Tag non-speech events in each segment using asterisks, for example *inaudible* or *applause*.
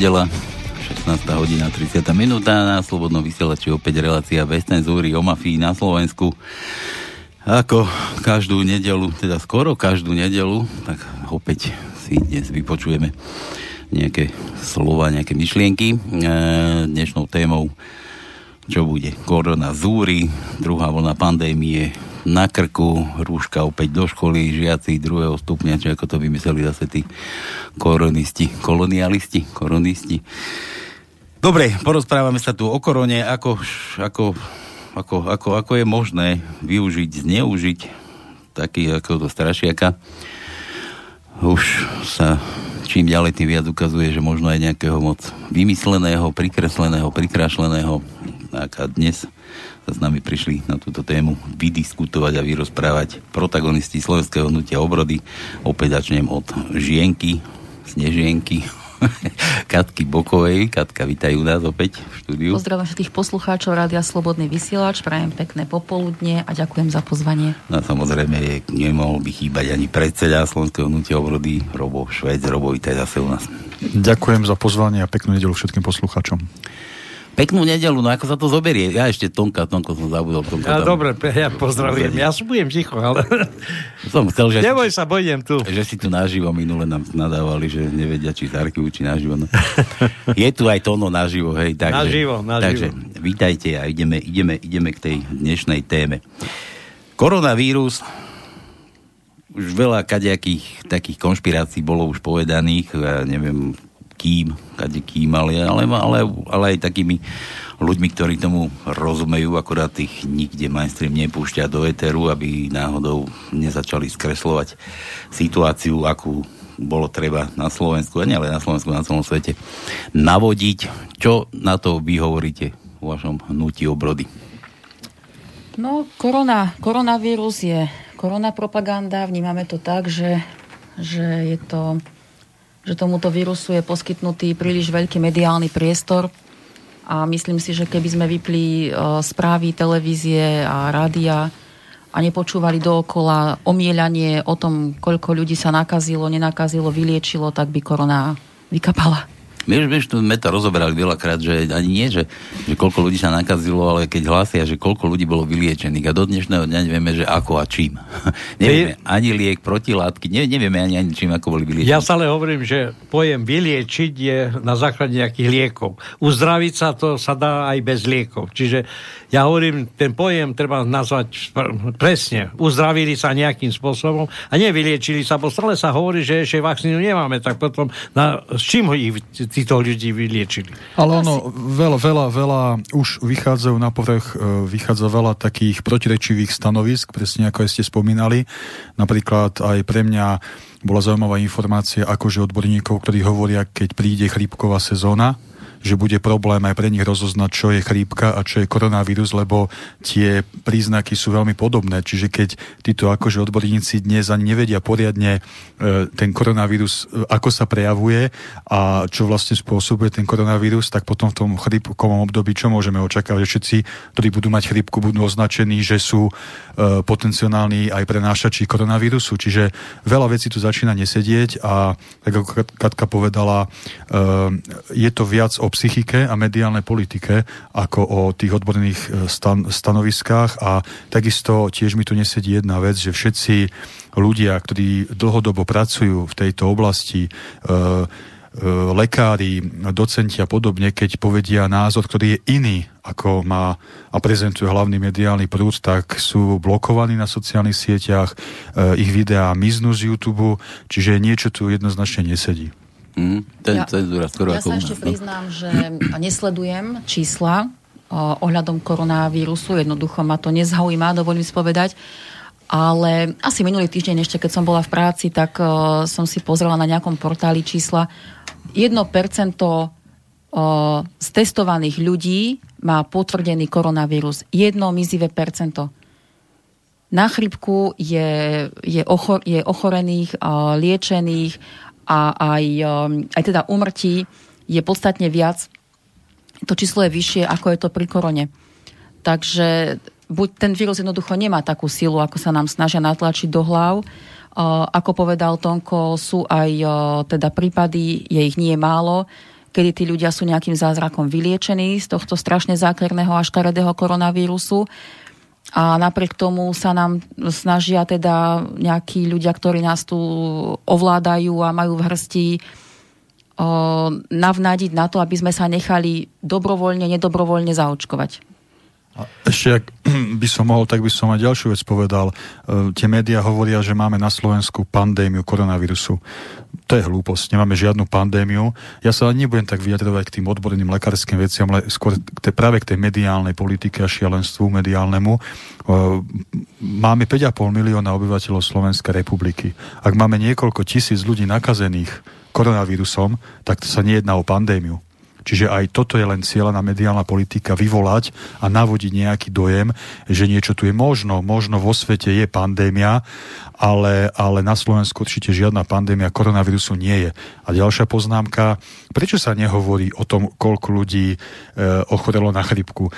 nedela, 16. hodina 30. minúta na Slobodnom vysielači opäť relácia bez cenzúry o mafii na Slovensku. Ako každú nedelu, teda skoro každú nedelu, tak opäť si dnes vypočujeme nejaké slova, nejaké myšlienky. E, dnešnou témou čo bude korona zúry, druhá vlna pandémie na krku, rúška opäť do školy, žiaci druhého stupňa, či ako to vymysleli zase tí koronisti, kolonialisti, koronisti. Dobre, porozprávame sa tu o korone, ako, ako, ako, ako, ako je možné využiť, zneužiť taký ako to strašiaka. Už sa čím ďalej tým viac ukazuje, že možno aj nejakého moc vymysleného, prikresleného, prikrašleného. A dnes sa s nami prišli na túto tému vydiskutovať a vyrozprávať protagonisti slovenského hnutia obrody. Opäť začnem od Žienky, Snežienky, *laughs* Katky Bokovej. Katka, vítajú nás opäť v štúdiu. Pozdravím všetkých poslucháčov Rádia Slobodný vysielač, prajem pekné popoludne a ďakujem za pozvanie. No samozrejme, nemohol by chýbať ani predseda Slovenského hnutia obrody, Robo Švec. Robo, vítaj zase u nás. Ďakujem za pozvanie a peknú nedelu všetkým poslucháčom. Peknú nedelu, no ako sa to zoberie? Ja ešte Tonka, Tonko som zabudol. Tonko ja, tam... Dobre, ja pozdravujem. Ja som budem ticho, ale... Som chcel, že... Neboj sa, budem tu. Že si tu naživo minule nám nadávali, že nevedia, či z archívu, či naživo. No. Je tu aj Tono naživo, hej. Takže, naživo, naživo. Takže vítajte a ideme, ideme, ideme k tej dnešnej téme. Koronavírus už veľa kadejakých takých konšpirácií bolo už povedaných, ja neviem, kým, kade kým, ale, ale, ale, ale aj takými ľuďmi, ktorí tomu rozumejú, akorát ich nikde mainstream nepúšťa do eteru, aby náhodou nezačali skreslovať situáciu, akú bolo treba na Slovensku, a nielen na Slovensku, na celom svete, navodiť. Čo na to vy hovoríte v vašom hnutí obrody? No, korona, koronavírus je korona propaganda. Vnímame to tak, že, že je to že tomuto vírusu je poskytnutý príliš veľký mediálny priestor a myslím si, že keby sme vypli e, správy televízie a rádia a nepočúvali dookola omielanie o tom, koľko ľudí sa nakazilo, nenakazilo, vyliečilo, tak by korona vykapala. My už sme to rozoberali veľakrát, že ani nie, že, že koľko ľudí sa nakazilo, ale keď hlásia, že koľko ľudí bolo vyliečených a do dnešného dňa nevieme, že ako a čím. *laughs* nevieme ani liek, protilátky, ne, nevieme ani, ani čím, ako boli vyliečení. Ja stále hovorím, že pojem vyliečiť je na základe nejakých liekov. Uzdraviť sa to sa dá aj bez liekov. Čiže ja hovorím, ten pojem treba nazvať presne. Uzdravili sa nejakým spôsobom a nevyliečili sa, bo stále sa hovorí, že ešte vakcínu nemáme, tak potom na, s čím ho ich títo ľudí vyliečili? Ale ono, veľa, veľa, veľa už vychádzajú na povrch, e, vychádza veľa takých protirečivých stanovisk, presne ako ste spomínali. Napríklad aj pre mňa bola zaujímavá informácia akože odborníkov, ktorí hovoria, keď príde chrípková sezóna, že bude problém aj pre nich rozoznať, čo je chrípka a čo je koronavírus, lebo tie príznaky sú veľmi podobné. Čiže keď títo akože odborníci dnes ani nevedia poriadne e, ten koronavírus, e, ako sa prejavuje a čo vlastne spôsobuje ten koronavírus, tak potom v tom chrípkovom období čo môžeme očakávať? Že všetci, ktorí budú mať chrípku, budú označení, že sú e, potenciálni aj prenášači koronavírusu. Čiže veľa vecí tu začína nesedieť a tak ako Katka povedala, je to viac o psychike a mediálnej politike, ako o tých odborných e, stan- stanoviskách a takisto tiež mi tu nesedí jedna vec, že všetci ľudia, ktorí dlhodobo pracujú v tejto oblasti, e, e, lekári, docenti a podobne, keď povedia názor, ktorý je iný, ako má a prezentuje hlavný mediálny prúd, tak sú blokovaní na sociálnych sieťach, ich videá miznú z YouTube, čiže niečo tu jednoznačne nesedí. Mm, ten ja, cenzúra skoro ja sa ešte priznám, že *clears throat* nesledujem čísla o, ohľadom koronavírusu, jednoducho ma to nezaujíma, dovolím si povedať. Ale asi minulý týždeň ešte, keď som bola v práci, tak uh, som si pozrela na nejakom portáli čísla. 1% uh, z testovaných ľudí má potvrdený koronavírus. Jedno mizivé percento. Na chrypku je, je, ochor, je ochorených, uh, liečených a aj, um, aj teda umrtí je podstatne viac. To číslo je vyššie, ako je to pri korone. Takže buď ten vírus jednoducho nemá takú silu, ako sa nám snažia natlačiť do hlav. Uh, ako povedal Tonko, sú aj uh, teda prípady, je ich nie málo, kedy tí ľudia sú nejakým zázrakom vyliečení z tohto strašne zákerného a škaredého koronavírusu. A napriek tomu sa nám snažia teda nejakí ľudia, ktorí nás tu ovládajú a majú v hrsti navnadiť na to, aby sme sa nechali dobrovoľne, nedobrovoľne zaočkovať. A ešte, ak by som mohol, tak by som aj ďalšiu vec povedal. E, tie médiá hovoria, že máme na Slovensku pandémiu koronavírusu. To je hlúposť, nemáme žiadnu pandémiu. Ja sa nebudem tak vyjadrovať k tým odborným lekárskym veciam, ale skôr k práve k tej mediálnej politike a šialenstvu mediálnemu. E, máme 5,5 milióna obyvateľov Slovenskej republiky. Ak máme niekoľko tisíc ľudí nakazených koronavírusom, tak to sa nejedná o pandémiu Čiže aj toto je len cieľaná mediálna politika vyvolať a navodiť nejaký dojem, že niečo tu je možno. Možno vo svete je pandémia, ale, ale na Slovensku určite žiadna pandémia koronavírusu nie je. A ďalšia poznámka, prečo sa nehovorí o tom, koľko ľudí e, ochorelo na chrypku?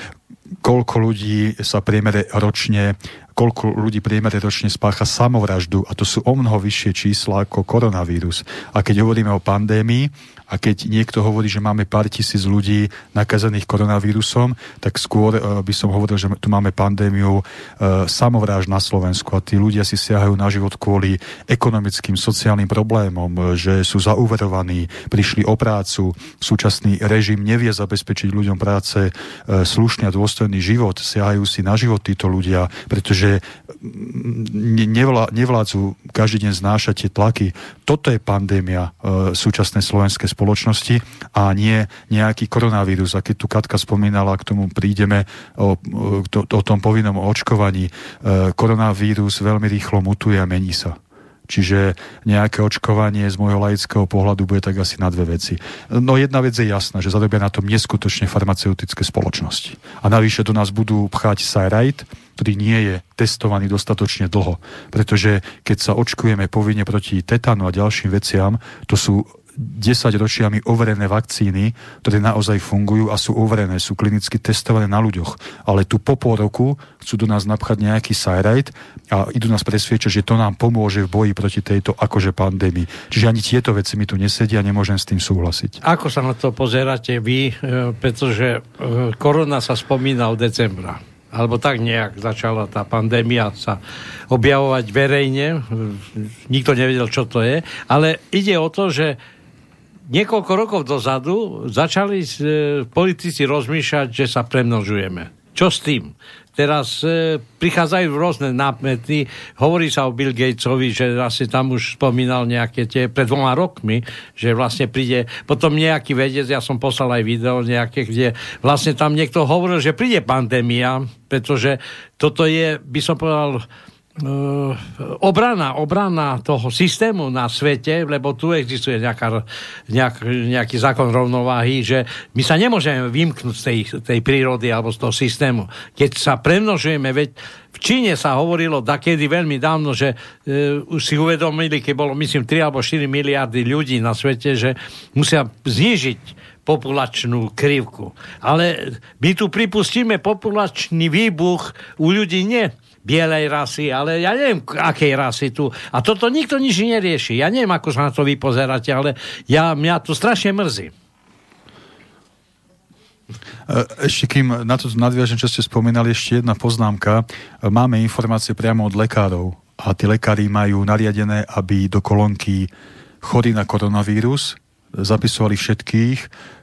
koľko ľudí sa priemere ročne koľko ľudí priemere ročne spácha samovraždu a to sú o mnoho vyššie čísla ako koronavírus. A keď hovoríme o pandémii a keď niekto hovorí, že máme pár tisíc ľudí nakazených koronavírusom, tak skôr uh, by som hovoril, že tu máme pandémiu uh, samovráž na Slovensku. A tí ľudia si siahajú na život kvôli ekonomickým, sociálnym problémom, uh, že sú zauverovaní, prišli o prácu, súčasný režim nevie zabezpečiť ľuďom práce uh, slušný a dôstojný život, siahajú si na život títo ľudia, pretože mm, nevlá, nevládzu každý deň znášať tie tlaky. Toto je pandémia uh, súčasnej slovenskej spoločnosti a nie nejaký koronavírus. A keď tu Katka spomínala, k tomu prídeme o, o, o tom povinnom očkovaní, e, koronavírus veľmi rýchlo mutuje a mení sa. Čiže nejaké očkovanie z môjho laického pohľadu bude tak asi na dve veci. No jedna vec je jasná, že zarobia na tom neskutočne farmaceutické spoločnosti. A navyše do nás budú pchať Cyrite, ktorý nie je testovaný dostatočne dlho. Pretože keď sa očkujeme povinne proti tetanu a ďalším veciam, to sú 10 ročiami overené vakcíny, ktoré naozaj fungujú a sú overené, sú klinicky testované na ľuďoch. Ale tu po pol roku chcú do nás napchať nejaký sajrajt a idú nás presviečať, že to nám pomôže v boji proti tejto akože pandémii. Čiže ani tieto veci mi tu nesedia a nemôžem s tým súhlasiť. Ako sa na to pozeráte vy, e, pretože e, korona sa spomína od decembra alebo tak nejak začala tá pandémia sa objavovať verejne. Nikto nevedel, čo to je. Ale ide o to, že niekoľko rokov dozadu začali e, politici rozmýšľať, že sa premnožujeme. Čo s tým? Teraz e, prichádzajú rôzne nápmety. Hovorí sa o Bill Gatesovi, že asi tam už spomínal nejaké tie pred dvoma rokmi, že vlastne príde potom nejaký vedec, ja som poslal aj video nejaké, kde vlastne tam niekto hovoril, že príde pandémia, pretože toto je, by som povedal, obrana, obrana toho systému na svete, lebo tu existuje nejaká, nejak, nejaký zákon rovnováhy, že my sa nemôžeme vymknúť z tej, tej prírody alebo z toho systému. Keď sa premnožujeme, veď v Číne sa hovorilo takedy veľmi dávno, že uh, už si uvedomili, keď bolo myslím 3 alebo 4 miliardy ľudí na svete, že musia znížiť populačnú krivku. Ale my tu pripustíme populačný výbuch u ľudí nie bielej rasy, ale ja neviem, akej rasy tu. A toto nikto nič nerieši. Ja neviem, ako sa na to vy ale ja, mňa to strašne mrzí. E, ešte kým na to nadviažem, čo ste spomínali, ešte jedna poznámka. E, máme informácie priamo od lekárov a tí lekári majú nariadené, aby do kolónky chorí na koronavírus zapisovali všetkých,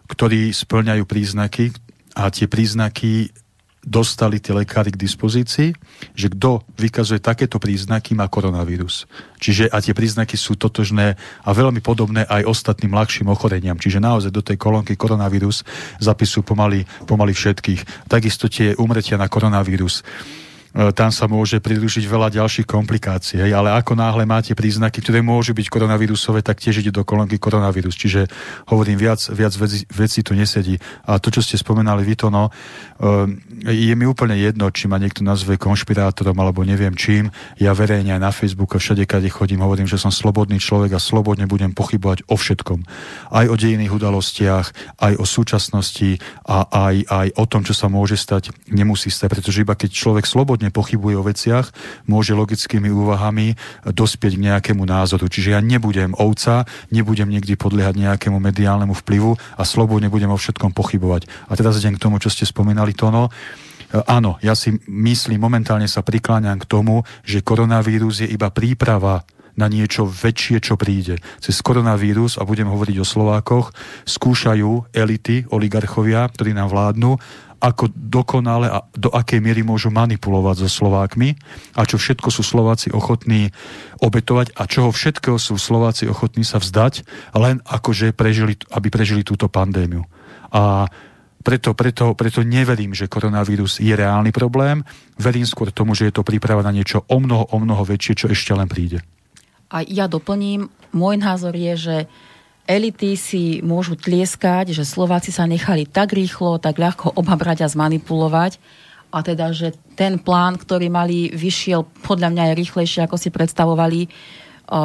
ktorí splňajú príznaky a tie príznaky dostali tie lekári k dispozícii, že kto vykazuje takéto príznaky, má koronavírus. Čiže a tie príznaky sú totožné a veľmi podobné aj ostatným ľahším ochoreniam. Čiže naozaj do tej kolónky koronavírus zapisujú pomaly, pomaly všetkých. Takisto tie umretia na koronavírus tam sa môže pridružiť veľa ďalších komplikácií. Ale ako náhle máte príznaky, ktoré môžu byť koronavírusové, tak tiež ide do kolónky koronavírus. Čiže hovorím, viac, viac veci, veci tu nesedí. A to, čo ste spomenali vy to, no, e, je mi úplne jedno, či ma niekto nazve konšpirátorom alebo neviem čím. Ja verejne aj na Facebooku, všade, kade chodím, hovorím, že som slobodný človek a slobodne budem pochybovať o všetkom. Aj o dejinných udalostiach, aj o súčasnosti a aj, aj o tom, čo sa môže stať, nemusí stať. Pretože iba keď človek slobodne slobodne pochybuje o veciach, môže logickými úvahami dospieť k nejakému názoru. Čiže ja nebudem ovca, nebudem niekdy podliehať nejakému mediálnemu vplyvu a slobodne budem o všetkom pochybovať. A teraz idem k tomu, čo ste spomínali, Tono. Áno, ja si myslím, momentálne sa prikláňam k tomu, že koronavírus je iba príprava na niečo väčšie, čo príde. Cez koronavírus, a budem hovoriť o Slovákoch, skúšajú elity, oligarchovia, ktorí nám vládnu, ako dokonale a do akej miery môžu manipulovať so Slovákmi a čo všetko sú Slováci ochotní obetovať a čoho všetkého sú Slováci ochotní sa vzdať, len akože prežili, aby prežili túto pandémiu. A preto, preto, preto neverím, že koronavírus je reálny problém. Verím skôr tomu, že je to príprava na niečo o mnoho, o mnoho väčšie, čo ešte len príde. A ja doplním, môj názor je, že elity si môžu tlieskať, že Slováci sa nechali tak rýchlo, tak ľahko obabrať a zmanipulovať. A teda, že ten plán, ktorý mali, vyšiel podľa mňa aj rýchlejšie, ako si predstavovali,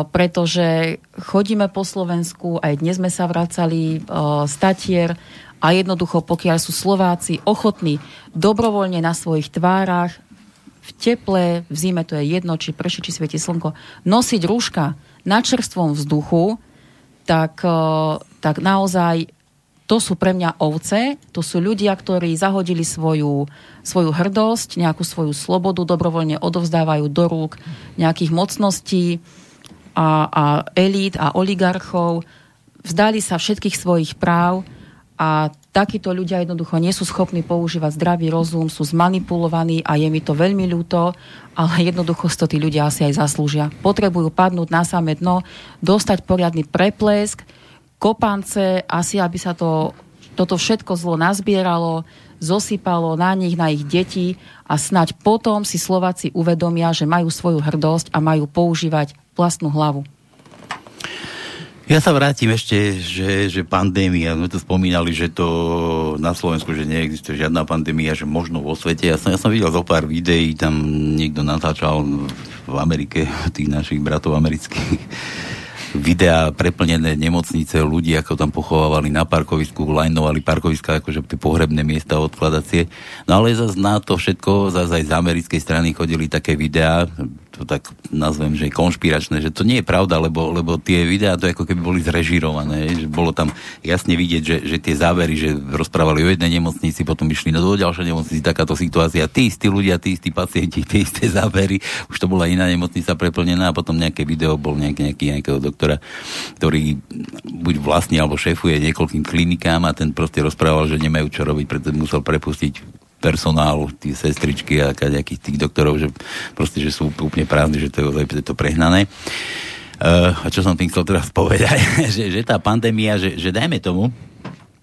pretože chodíme po Slovensku, aj dnes sme sa vracali z Tatier a jednoducho, pokiaľ sú Slováci ochotní dobrovoľne na svojich tvárach v teple, v zime to je jedno, či prší, či svieti slnko, nosiť rúška na čerstvom vzduchu, tak, e, tak naozaj to sú pre mňa ovce, to sú ľudia, ktorí zahodili svoju, svoju hrdosť, nejakú svoju slobodu, dobrovoľne odovzdávajú do rúk nejakých mocností a, a elít a oligarchov, vzdali sa všetkých svojich práv a takíto ľudia jednoducho nie sú schopní používať zdravý rozum, sú zmanipulovaní a je mi to veľmi ľúto, ale jednoducho to tí ľudia asi aj zaslúžia. Potrebujú padnúť na samé dno, dostať poriadny preplesk, kopance, asi aby sa to, toto všetko zlo nazbieralo, zosypalo na nich, na ich deti a snať potom si Slováci uvedomia, že majú svoju hrdosť a majú používať vlastnú hlavu. Ja sa vrátim ešte, že, že pandémia, sme to spomínali, že to na Slovensku, že neexistuje žiadna pandémia, že možno vo svete. Ja som, ja som videl zo pár videí, tam niekto natáčal v Amerike, tých našich bratov amerických, videá preplnené nemocnice, ľudí, ako tam pochovávali na parkovisku, lajnovali parkoviska, akože tie pohrebné miesta odkladacie. No ale zase na to všetko, zase aj z americkej strany chodili také videá, to tak nazvem, že konšpiračné, že to nie je pravda, lebo, lebo tie videá to ako keby boli zrežirované, že bolo tam jasne vidieť, že, že tie závery, že rozprávali o jednej nemocnici, potom išli do ďalšej nemocnici, takáto situácia, tí istí ľudia, tí istí pacienti, tie isté závery, už to bola iná nemocnica preplnená a potom nejaké video bol nejaký, nejaký, nejakého doktora, ktorý buď vlastne alebo šéfuje niekoľkým klinikám a ten proste rozprával, že nemajú čo robiť, preto musel prepustiť personál, tí sestričky a nejakých tých doktorov, že proste, že sú úplne prázdni, že to je, je to prehnané. Uh, a čo som tým chcel teraz povedať, *laughs* že, že tá pandémia, že, že dajme tomu,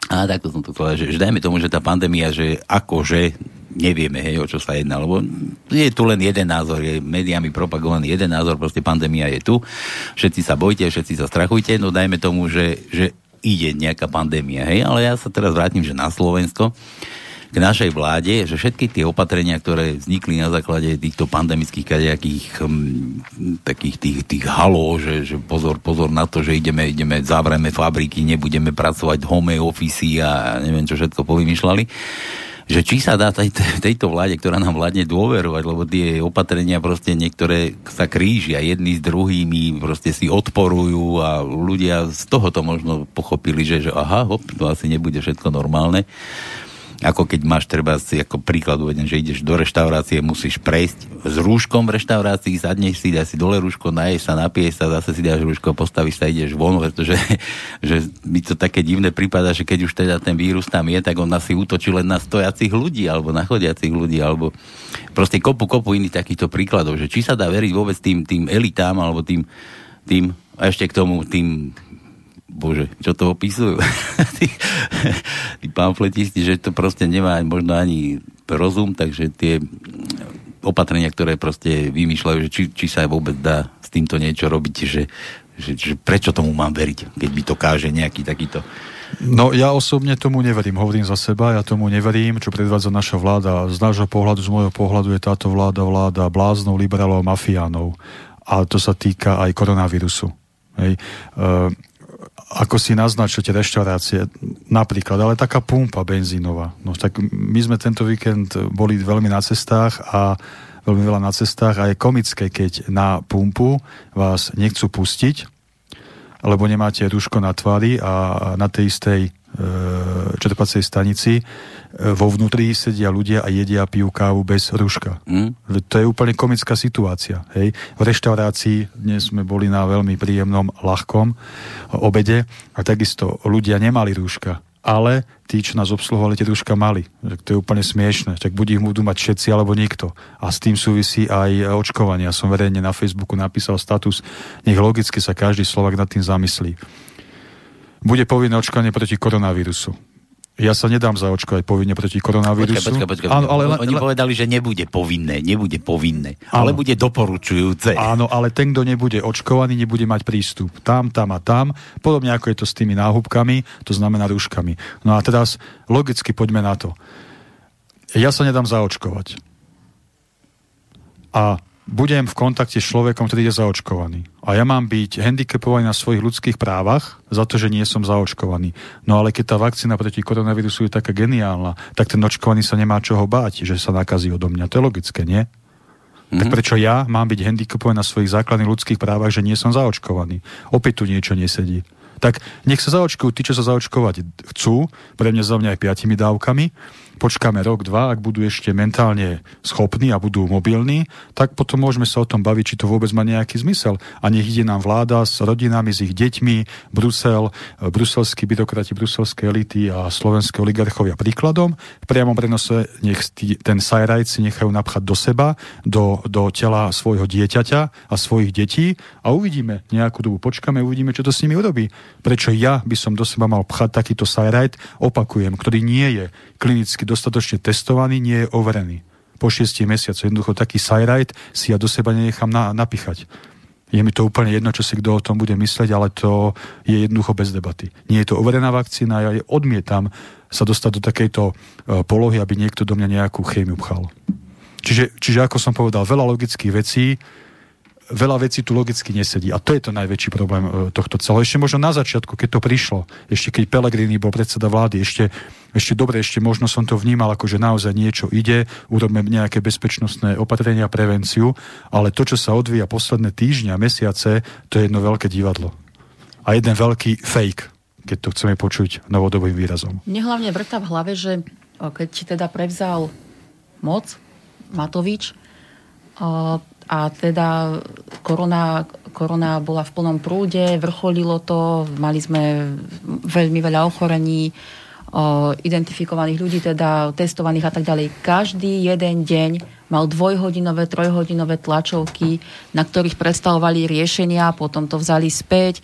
a takto som to povedal, že, že dajme tomu, že tá pandémia, že akože nevieme, hej, o čo sa jedná, lebo je tu len jeden názor, je médiami propagovaný jeden názor, proste pandémia je tu, všetci sa bojte, všetci sa strachujte, no dajme tomu, že, že ide nejaká pandémia, hej, ale ja sa teraz vrátim, že na Slovensko, k našej vláde, že všetky tie opatrenia, ktoré vznikli na základe týchto pandemických kadejakých hm, takých tých, tých haló, že, že pozor, pozor na to, že ideme, ideme, zavreme fabriky, nebudeme pracovať home office a neviem, čo všetko povymýšľali. Že či sa dá tej, tejto vláde, ktorá nám vládne dôverovať, lebo tie opatrenia proste niektoré sa krížia jedni s druhými, proste si odporujú a ľudia z tohoto možno pochopili, že, že aha, hop, to asi nebude všetko normálne ako keď máš treba si ako príklad uvedem, že ideš do reštaurácie, musíš prejsť s rúškom v reštaurácii, sadneš si, dáš si dole rúško, naješ sa, napieš sa, zase si dáš rúško, postavíš sa, ideš von, pretože *laughs* že mi to také divné prípada, že keď už teda ten vírus tam je, tak on nás si útočí len na stojacich ľudí, alebo na chodiacich ľudí, alebo proste kopu, kopu iných takýchto príkladov, že či sa dá veriť vôbec tým, tým elitám, alebo tým, tým a ešte k tomu tým bože, čo to opisujú, *laughs* tí, tí pamfletisti, že to proste nemá možno ani rozum, takže tie opatrenia, ktoré proste vymýšľajú, že či, či sa vôbec dá s týmto niečo robiť, že, že, že prečo tomu mám veriť, keď by to káže nejaký takýto No ja osobne tomu neverím, hovorím za seba, ja tomu neverím, čo predvádza naša vláda. Z nášho pohľadu, z môjho pohľadu je táto vláda vláda bláznov, liberálov, mafiánov. A to sa týka aj koronavírusu. Hej. Uh, ako si naznačíte reštaurácie, napríklad, ale taká pumpa benzínová. No tak my sme tento víkend boli veľmi na cestách a veľmi veľa na cestách a je komické, keď na pumpu vás nechcú pustiť, lebo nemáte rúško na tvári a na tej istej e, čerpacej stanici vo vnútri sedia ľudia a jedia a pijú kávu bez rúška. Mm. To je úplne komická situácia. Hej. V reštaurácii dnes sme boli na veľmi príjemnom, ľahkom obede a takisto ľudia nemali rúška ale tí, čo nás obsluhovali, tie rúška mali. To je úplne smiešne. Tak buď ich budú mať všetci, alebo nikto. A s tým súvisí aj očkovanie. Ja som verejne na Facebooku napísal status, nech logicky sa každý Slovak nad tým zamyslí. Bude povinné očkovanie proti koronavírusu ja sa nedám zaočkovať povinne proti koronavírusu. Počkaj, počkaj, počkaj. Áno, ale, Oni ale, povedali, že nebude povinné, nebude povinné, áno. ale bude doporučujúce. Áno, ale ten, kto nebude očkovaný, nebude mať prístup tam, tam a tam, podobne ako je to s tými náhubkami, to znamená rúškami. No a teraz logicky poďme na to. Ja sa nedám zaočkovať. A budem v kontakte s človekom, ktorý je zaočkovaný. A ja mám byť handicapovaný na svojich ľudských právach za to, že nie som zaočkovaný. No ale keď tá vakcína proti koronavírusu je taká geniálna, tak ten očkovaný sa nemá čoho báť, že sa nakazí odo mňa. To je logické, nie? Mm-hmm. Tak prečo ja mám byť handicapovaný na svojich základných ľudských právach, že nie som zaočkovaný? Opäť tu niečo nesedí. Tak nech sa zaočkujú tí, čo sa zaočkovať chcú, pre mňa za mňa aj piatimi dávkami, počkáme rok, dva, ak budú ešte mentálne schopní a budú mobilní, tak potom môžeme sa o tom baviť, či to vôbec má nejaký zmysel. A nech ide nám vláda s rodinami, s ich deťmi, Brusel, bruselskí byrokrati, bruselské elity a slovenské oligarchovia príkladom. V priamom prenose nech ten sajrajt si nechajú napchať do seba, do, do tela svojho dieťaťa a svojich detí a uvidíme nejakú dobu, počkáme, uvidíme, čo to s nimi urobí. Prečo ja by som do seba mal pchať takýto sajrajt, opakujem, ktorý nie je klinicky dostatočne testovaný, nie je overený. Po šiestich mesiacoch jednoducho taký sajrajt si ja do seba nenechám na, napíchať. Je mi to úplne jedno, čo si kto o tom bude mysleť, ale to je jednoducho bez debaty. Nie je to overená vakcína, ja odmietam sa dostať do takejto uh, polohy, aby niekto do mňa nejakú chémiu pchal. Čiže, čiže ako som povedal, veľa logických vecí, veľa vecí tu logicky nesedí. A to je to najväčší problém e, tohto celého. Ešte možno na začiatku, keď to prišlo, ešte keď Pelegrini bol predseda vlády, ešte, ešte dobre, ešte možno som to vnímal, ako že naozaj niečo ide, urobíme nejaké bezpečnostné opatrenia, prevenciu, ale to, čo sa odvíja posledné týždňa, mesiace, to je jedno veľké divadlo. A jeden veľký fake, keď to chceme počuť novodobým výrazom. Mne hlavne vrta v hlave, že keď teda prevzal moc Matovič, a teda korona, korona bola v plnom prúde, vrcholilo to, mali sme veľmi veľa ochorení, identifikovaných ľudí, teda testovaných a tak ďalej. Každý jeden deň mal dvojhodinové, trojhodinové tlačovky, na ktorých predstavovali riešenia, potom to vzali späť.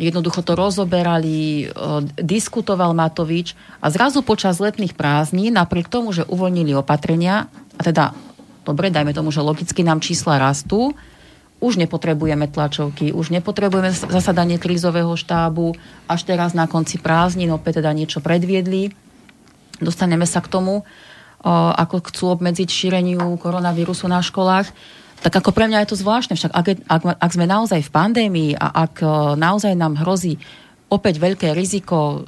Jednoducho to rozoberali, diskutoval Matovič a zrazu počas letných prázdní, napriek tomu, že uvoľnili opatrenia, a teda dobre, dajme tomu, že logicky nám čísla rastú, už nepotrebujeme tlačovky, už nepotrebujeme zasadanie krízového štábu, až teraz na konci prázdnin opäť teda niečo predviedli. Dostaneme sa k tomu, ako chcú obmedziť šíreniu koronavírusu na školách. Tak ako pre mňa je to zvláštne, však ak, ak, ak sme naozaj v pandémii a ak naozaj nám hrozí opäť veľké riziko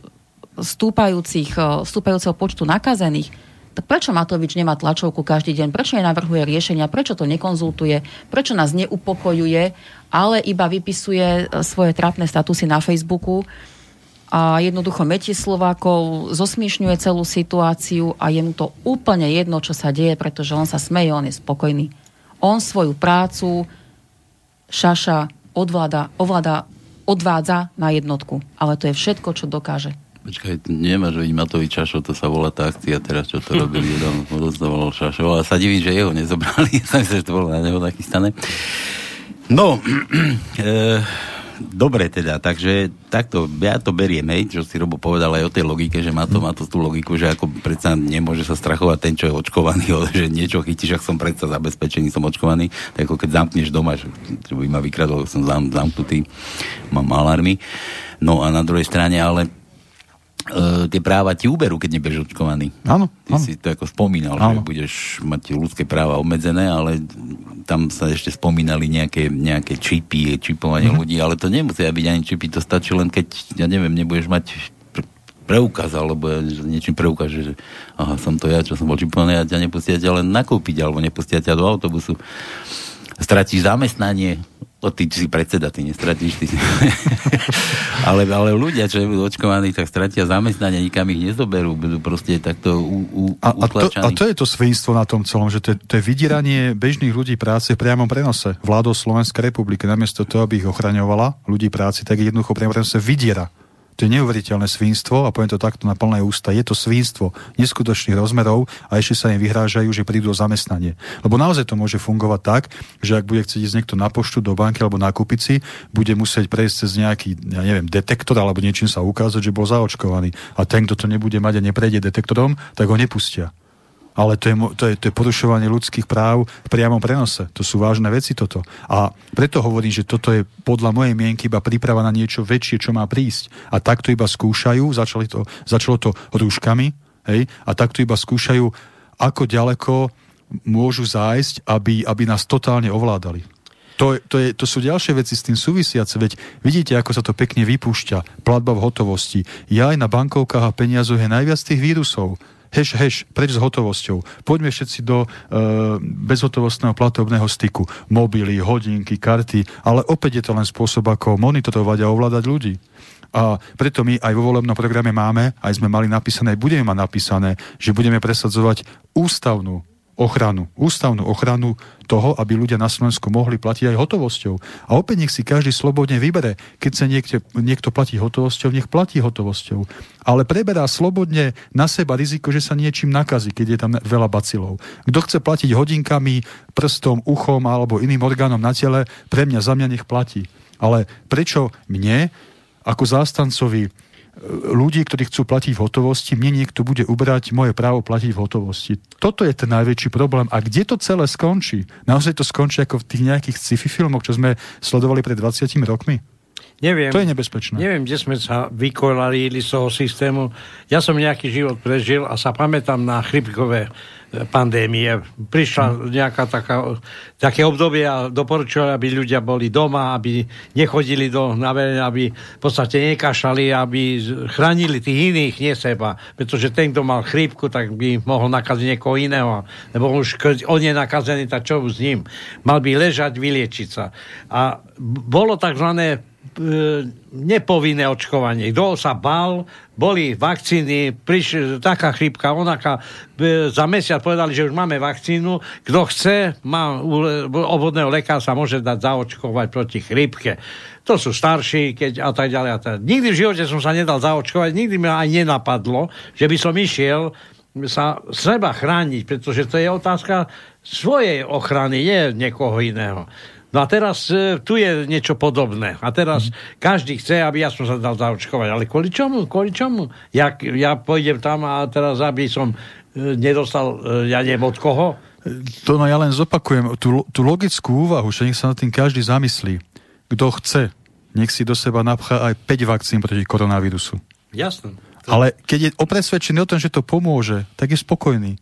stúpajúcich, stúpajúceho počtu nakazených, tak prečo Matovič nemá tlačovku každý deň? Prečo nenavrhuje riešenia? Prečo to nekonzultuje? Prečo nás neupokojuje, ale iba vypisuje e, svoje trápne statusy na Facebooku a jednoducho metie Slovákov, zosmiešňuje celú situáciu a je mu to úplne jedno, čo sa deje, pretože on sa smeje, on je spokojný. On svoju prácu šaša odvláda, ovláda, odvádza na jednotku. Ale to je všetko, čo dokáže. Počkaj, nemáš vidieť Matovi Čašo, to sa volá tá akcia teraz, čo to robili, *laughs* jeden rozdával Čašo, ale sa divím, že jeho nezobrali, *laughs* sa myslím, že to bolo na neho nachystané. No, e, *clears throat* dobre teda, takže takto, ja to beriem, hej, čo si Robo povedal aj o tej logike, že má to, má to tú logiku, že ako predsa nemôže sa strachovať ten, čo je očkovaný, *laughs* že niečo chytíš, ak som predsa zabezpečený, som očkovaný, tak ako keď zamkneš doma, že, že by ma vykradol, som zam, zamknutý, mám alarmy. No a na druhej strane, ale tie práva ti uberú, keď nebudeš očkovaný. Áno. Ty áno. si to ako spomínal, áno. že budeš mať ľudské práva obmedzené, ale tam sa ešte spomínali nejaké, nejaké čipy, čipovanie mm-hmm. ľudí, ale to nemusia byť ani čipy, to stačí len keď, ja neviem, nebudeš mať preukaz, alebo niečím preukáže, že aha, som to ja, čo som bol čiplný a ťa nepustia ťa len nakúpiť, alebo nepustia ťa do autobusu. Stratíš zamestnanie, O, ty si predseda, ty nestratíš. Ty si... *laughs* ale, ale ľudia, čo budú očkovaní, tak stratia zamestnanie, nikam ich nezoberú, budú proste takto u, u, a, a, to, a to je to svinstvo na tom celom, že to je, to je vydieranie bežných ľudí práce v priamom prenose. Vládou Slovenskej republiky, namiesto toho, aby ich ochraňovala, ľudí práci, tak jednoducho priamo prenose vydiera to je neuveriteľné svinstvo a poviem to takto na plné ústa. Je to svinstvo neskutočných rozmerov a ešte sa im vyhrážajú, že prídu o zamestnanie. Lebo naozaj to môže fungovať tak, že ak bude chcieť ísť niekto na poštu do banky alebo nakúpiť si, bude musieť prejsť cez nejaký, ja neviem, detektor alebo niečím sa ukázať, že bol zaočkovaný. A ten, kto to nebude mať a neprejde detektorom, tak ho nepustia ale to je, to, je, to je porušovanie ľudských práv v priamom prenose. To sú vážne veci toto. A preto hovorím, že toto je podľa mojej mienky iba príprava na niečo väčšie, čo má prísť. A takto iba skúšajú, začali to, začalo to rúškami, hej, a takto iba skúšajú, ako ďaleko môžu zájsť, aby, aby nás totálne ovládali. To, to, je, to sú ďalšie veci s tým súvisiace, veď vidíte, ako sa to pekne vypúšťa, platba v hotovosti. Ja aj na bankovkách a peniazoch je najviac tých vírusov heš, heš, preč s hotovosťou. Poďme všetci do e, bezhotovostného platobného styku. Mobily, hodinky, karty, ale opäť je to len spôsob, ako monitorovať a ovládať ľudí. A preto my aj vo volebnom programe máme, aj sme mali napísané, budeme mať napísané, že budeme presadzovať ústavnú ochranu, ústavnú ochranu toho, aby ľudia na Slovensku mohli platiť aj hotovosťou. A opäť nech si každý slobodne vybere. Keď sa niekde, niekto platí hotovosťou, nech platí hotovosťou. Ale preberá slobodne na seba riziko, že sa niečím nakazí, keď je tam veľa bacilov. Kto chce platiť hodinkami, prstom, uchom alebo iným orgánom na tele, pre mňa, za mňa nech platí. Ale prečo mne, ako zástancovi ľudí, ktorí chcú platiť v hotovosti, mne niekto bude ubrať moje právo platiť v hotovosti. Toto je ten najväčší problém. A kde to celé skončí? Naozaj to skončí ako v tých nejakých sci-fi filmoch, čo sme sledovali pred 20 rokmi? Neviem, to je nebezpečné. Neviem, kde sme sa vykolali z toho systému. Ja som nejaký život prežil a sa pamätám na chrypkové pandémie. Prišla nejaká taká, také obdobie a doporučovali, aby ľudia boli doma, aby nechodili do naverenia, aby v podstate nekašali, aby chránili tých iných, nie seba. Pretože ten, kto mal chrípku, tak by mohol nakaziť niekoho iného. Lebo už keď on je nakazený, tak čo s ním? Mal by ležať, vyliečiť sa. A bolo takzvané nepovinné očkovanie. Kto sa bal, boli vakcíny, prišli taká chrípka, onaká, e, za mesiac povedali, že už máme vakcínu, kto chce, má obvodného lekára sa môže dať zaočkovať proti chrípke. To sú starší, keď a tak ďalej. A tak. Nikdy v živote som sa nedal zaočkovať, nikdy mi aj nenapadlo, že by som išiel sa seba chrániť, pretože to je otázka svojej ochrany, nie niekoho iného. No a teraz e, tu je niečo podobné. A teraz mm. každý chce, aby ja som sa dal zaočkovať. Ale kvôli čomu? Kvôli čomu? Ja, ja pôjdem tam a teraz, aby som e, nedostal, e, ja neviem od koho. To no ja len zopakujem, tú, tú logickú úvahu, že nech sa nad tým každý zamyslí. Kto chce, nech si do seba napchá aj 5 vakcín proti koronavírusu. Jasné. Ale keď je opresvedčený o tom, že to pomôže, tak je spokojný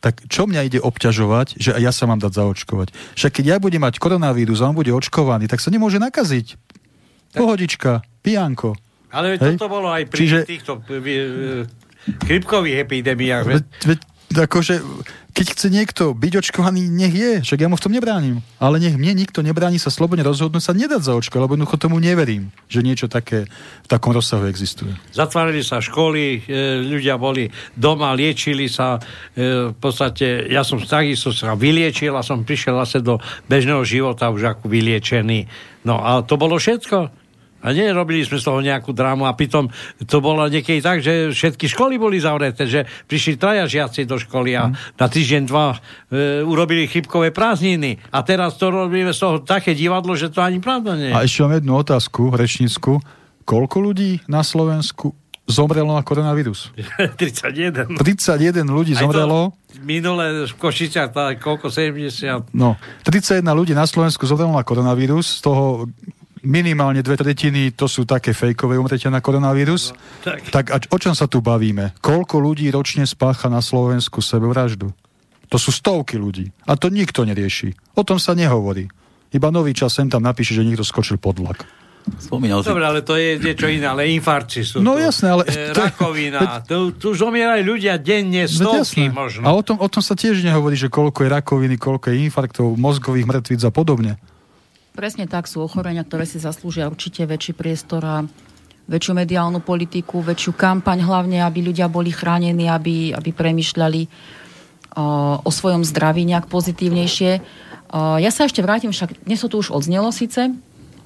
tak čo mňa ide obťažovať, že ja sa mám dať zaočkovať? Však keď ja budem mať koronavírus a on bude očkovaný, tak sa nemôže nakaziť. Pohodička, pijanko. Ale Hej? toto bolo aj pri Čiže... týchto chrypkových epidémiách. Veď, veď, akože keď chce niekto byť očkovaný, nech je, však ja mu v tom nebránim. Ale nech mne nikto nebráni sa slobodne rozhodnúť sa nedať za očko, lebo jednoducho tomu neverím, že niečo také v takom rozsahu existuje. Zatvárali sa školy, e, ľudia boli doma, liečili sa, e, v podstate ja som takisto sa vyliečil a som prišiel zase do bežného života už ako vyliečený. No a to bolo všetko. A nie, robili sme z toho nejakú drámu a pritom to bolo niekedy tak, že všetky školy boli zavreté, že prišli traja žiaci do školy a mm. na týždeň, dva e, urobili chybkové prázdniny. A teraz to robíme z toho také divadlo, že to ani pravda nie A ešte mám jednu otázku, rečnícku. Koľko ľudí na Slovensku zomrelo na koronavírus? *laughs* 31. 31 ľudí zomrelo. Minule v Košiciach, koľko 70? No, 31 ľudí na Slovensku zomrelo na koronavírus, z toho minimálne dve tretiny to sú také fejkové umretia na koronavírus. No, tak. tak a o čom sa tu bavíme? Koľko ľudí ročne spácha na Slovensku sebevraždu? To sú stovky ľudí. A to nikto nerieši. O tom sa nehovorí. Iba nový čas sem tam napíše, že niekto skočil pod vlak. Spomínal Dobre, ale to je niečo iné, ale infarci sú No to. jasné, ale- E, rakovina, *laughs* tu, tu už umierajú ľudia denne, stovky možno. A o tom, o tom sa tiež nehovorí, že koľko je rakoviny, koľko je infarktov, mozgových mŕtvic a podobne. Presne tak sú ochorenia, ktoré si zaslúžia určite väčší priestor a väčšiu mediálnu politiku, väčšiu kampaň hlavne, aby ľudia boli chránení, aby, aby premyšľali o, o svojom zdraví nejak pozitívnejšie. O, ja sa ešte vrátim, však dnes to už odznelo síce,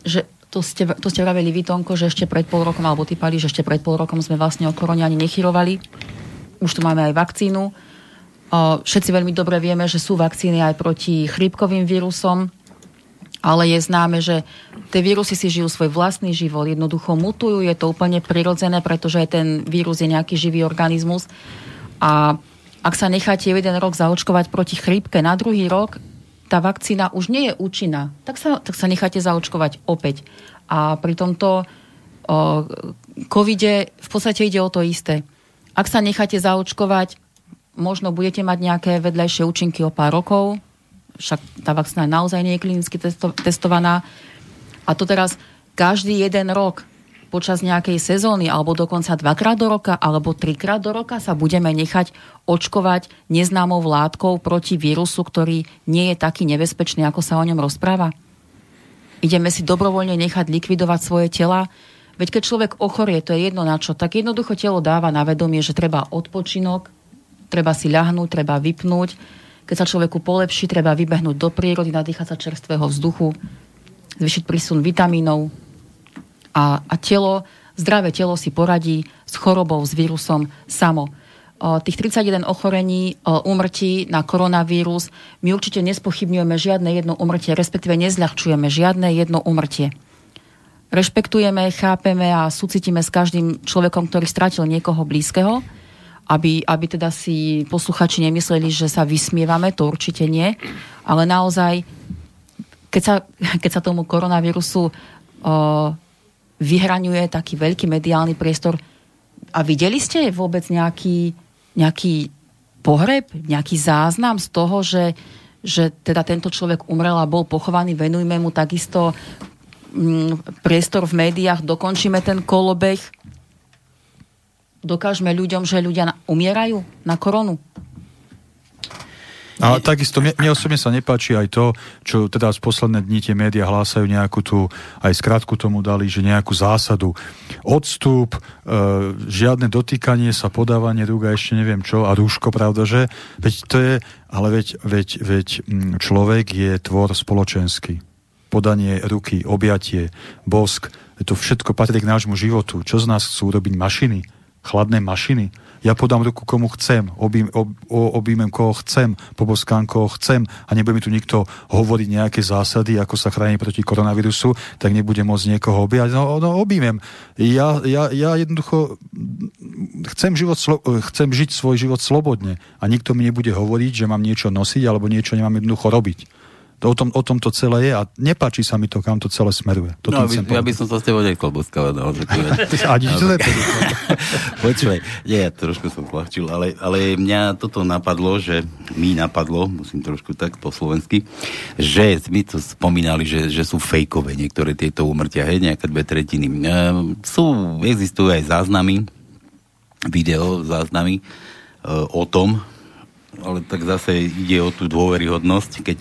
že to ste, to ste vraveli vy, Tonko, že ešte pred pol rokom, alebo ty Pali, že ešte pred pol rokom sme vlastne o korone ani nechyrovali. Už tu máme aj vakcínu. O, všetci veľmi dobre vieme, že sú vakcíny aj proti chrípkovým vírusom, ale je známe, že tie vírusy si žijú svoj vlastný život, jednoducho mutujú, je to úplne prirodzené, pretože ten vírus je nejaký živý organizmus. A ak sa necháte jeden rok zaočkovať proti chrípke, na druhý rok tá vakcína už nie je účinná, tak sa, tak sa necháte zaočkovať opäť. A pri tomto o, covide v podstate ide o to isté. Ak sa necháte zaočkovať, možno budete mať nejaké vedľajšie účinky o pár rokov, však tá vakcína naozaj nie je klinicky testo- testovaná. A to teraz každý jeden rok počas nejakej sezóny, alebo dokonca dvakrát do roka, alebo trikrát do roka sa budeme nechať očkovať neznámou látkou proti vírusu, ktorý nie je taký nebezpečný, ako sa o ňom rozpráva. Ideme si dobrovoľne nechať likvidovať svoje tela. Veď keď človek ochorie, to je jedno na čo, tak jednoducho telo dáva na vedomie, že treba odpočinok, treba si ľahnúť, treba vypnúť. Keď sa človeku polepší, treba vybehnúť do prírody, nadýchať sa čerstvého vzduchu, zvyšiť prísun vitamínov a, a telo, zdravé telo si poradí s chorobou, s vírusom samo. Tých 31 ochorení, úmrtí na koronavírus, my určite nespochybňujeme žiadne jedno úmrtie, respektíve nezľahčujeme žiadne jedno úmrtie. Rešpektujeme, chápeme a súcitíme s každým človekom, ktorý stratil niekoho blízkeho, aby, aby teda si posluchači nemysleli, že sa vysmievame, to určite nie, ale naozaj, keď sa, *laughs* keď sa tomu koronavírusu o, vyhraňuje taký veľký mediálny priestor, a videli ste vôbec nejaký, nejaký pohreb, nejaký záznam z toho, že, že teda tento človek umrel a bol pochovaný, venujme mu takisto mm, priestor v médiách, dokončíme ten kolobeh, dokážeme ľuďom, že ľudia na, umierajú na koronu. A takisto mne, mne osobne sa nepáči aj to, čo teda z posledné dni tie médiá hlásajú nejakú tú, aj skratku tomu dali, že nejakú zásadu. Odstup, e, žiadne dotýkanie sa, podávanie rúk a ešte neviem čo, a rúško, pravda, že? Veď to je, ale veď, veď, veď mm, človek je tvor spoločenský. Podanie ruky, objatie, bosk, to všetko patrí k nášmu životu. Čo z nás chcú robiť mašiny? Chladné mašiny? Ja podám ruku komu chcem, obím, ob, o- objímem koho chcem, poboskám koho chcem a nebude mi tu nikto hovoriť nejaké zásady, ako sa chrániť proti koronavírusu, tak nebudem môcť niekoho objať. No, no objímem. Ja, ja, ja jednoducho chcem, život, chcem žiť svoj život slobodne a nikto mi nebude hovoriť, že mám niečo nosiť alebo niečo nemám jednoducho robiť. To, o, tom, o tom to celé je a nepáči sa mi to, kam to celé smeruje. To No, by, ja by som sa s tebou ale tak... *laughs* Ani to *laughs* Počúvaj, nie, ja trošku som zľahčil, ale, ale mňa toto napadlo, že mi napadlo, musím trošku tak po slovensky, že my to spomínali, že, že sú fejkové niektoré tieto úmrtia, hej, nejaké dve tretiny. Ehm, sú, existujú aj záznamy, video záznamy e, o tom, ale tak zase ide o tú dôveryhodnosť, keď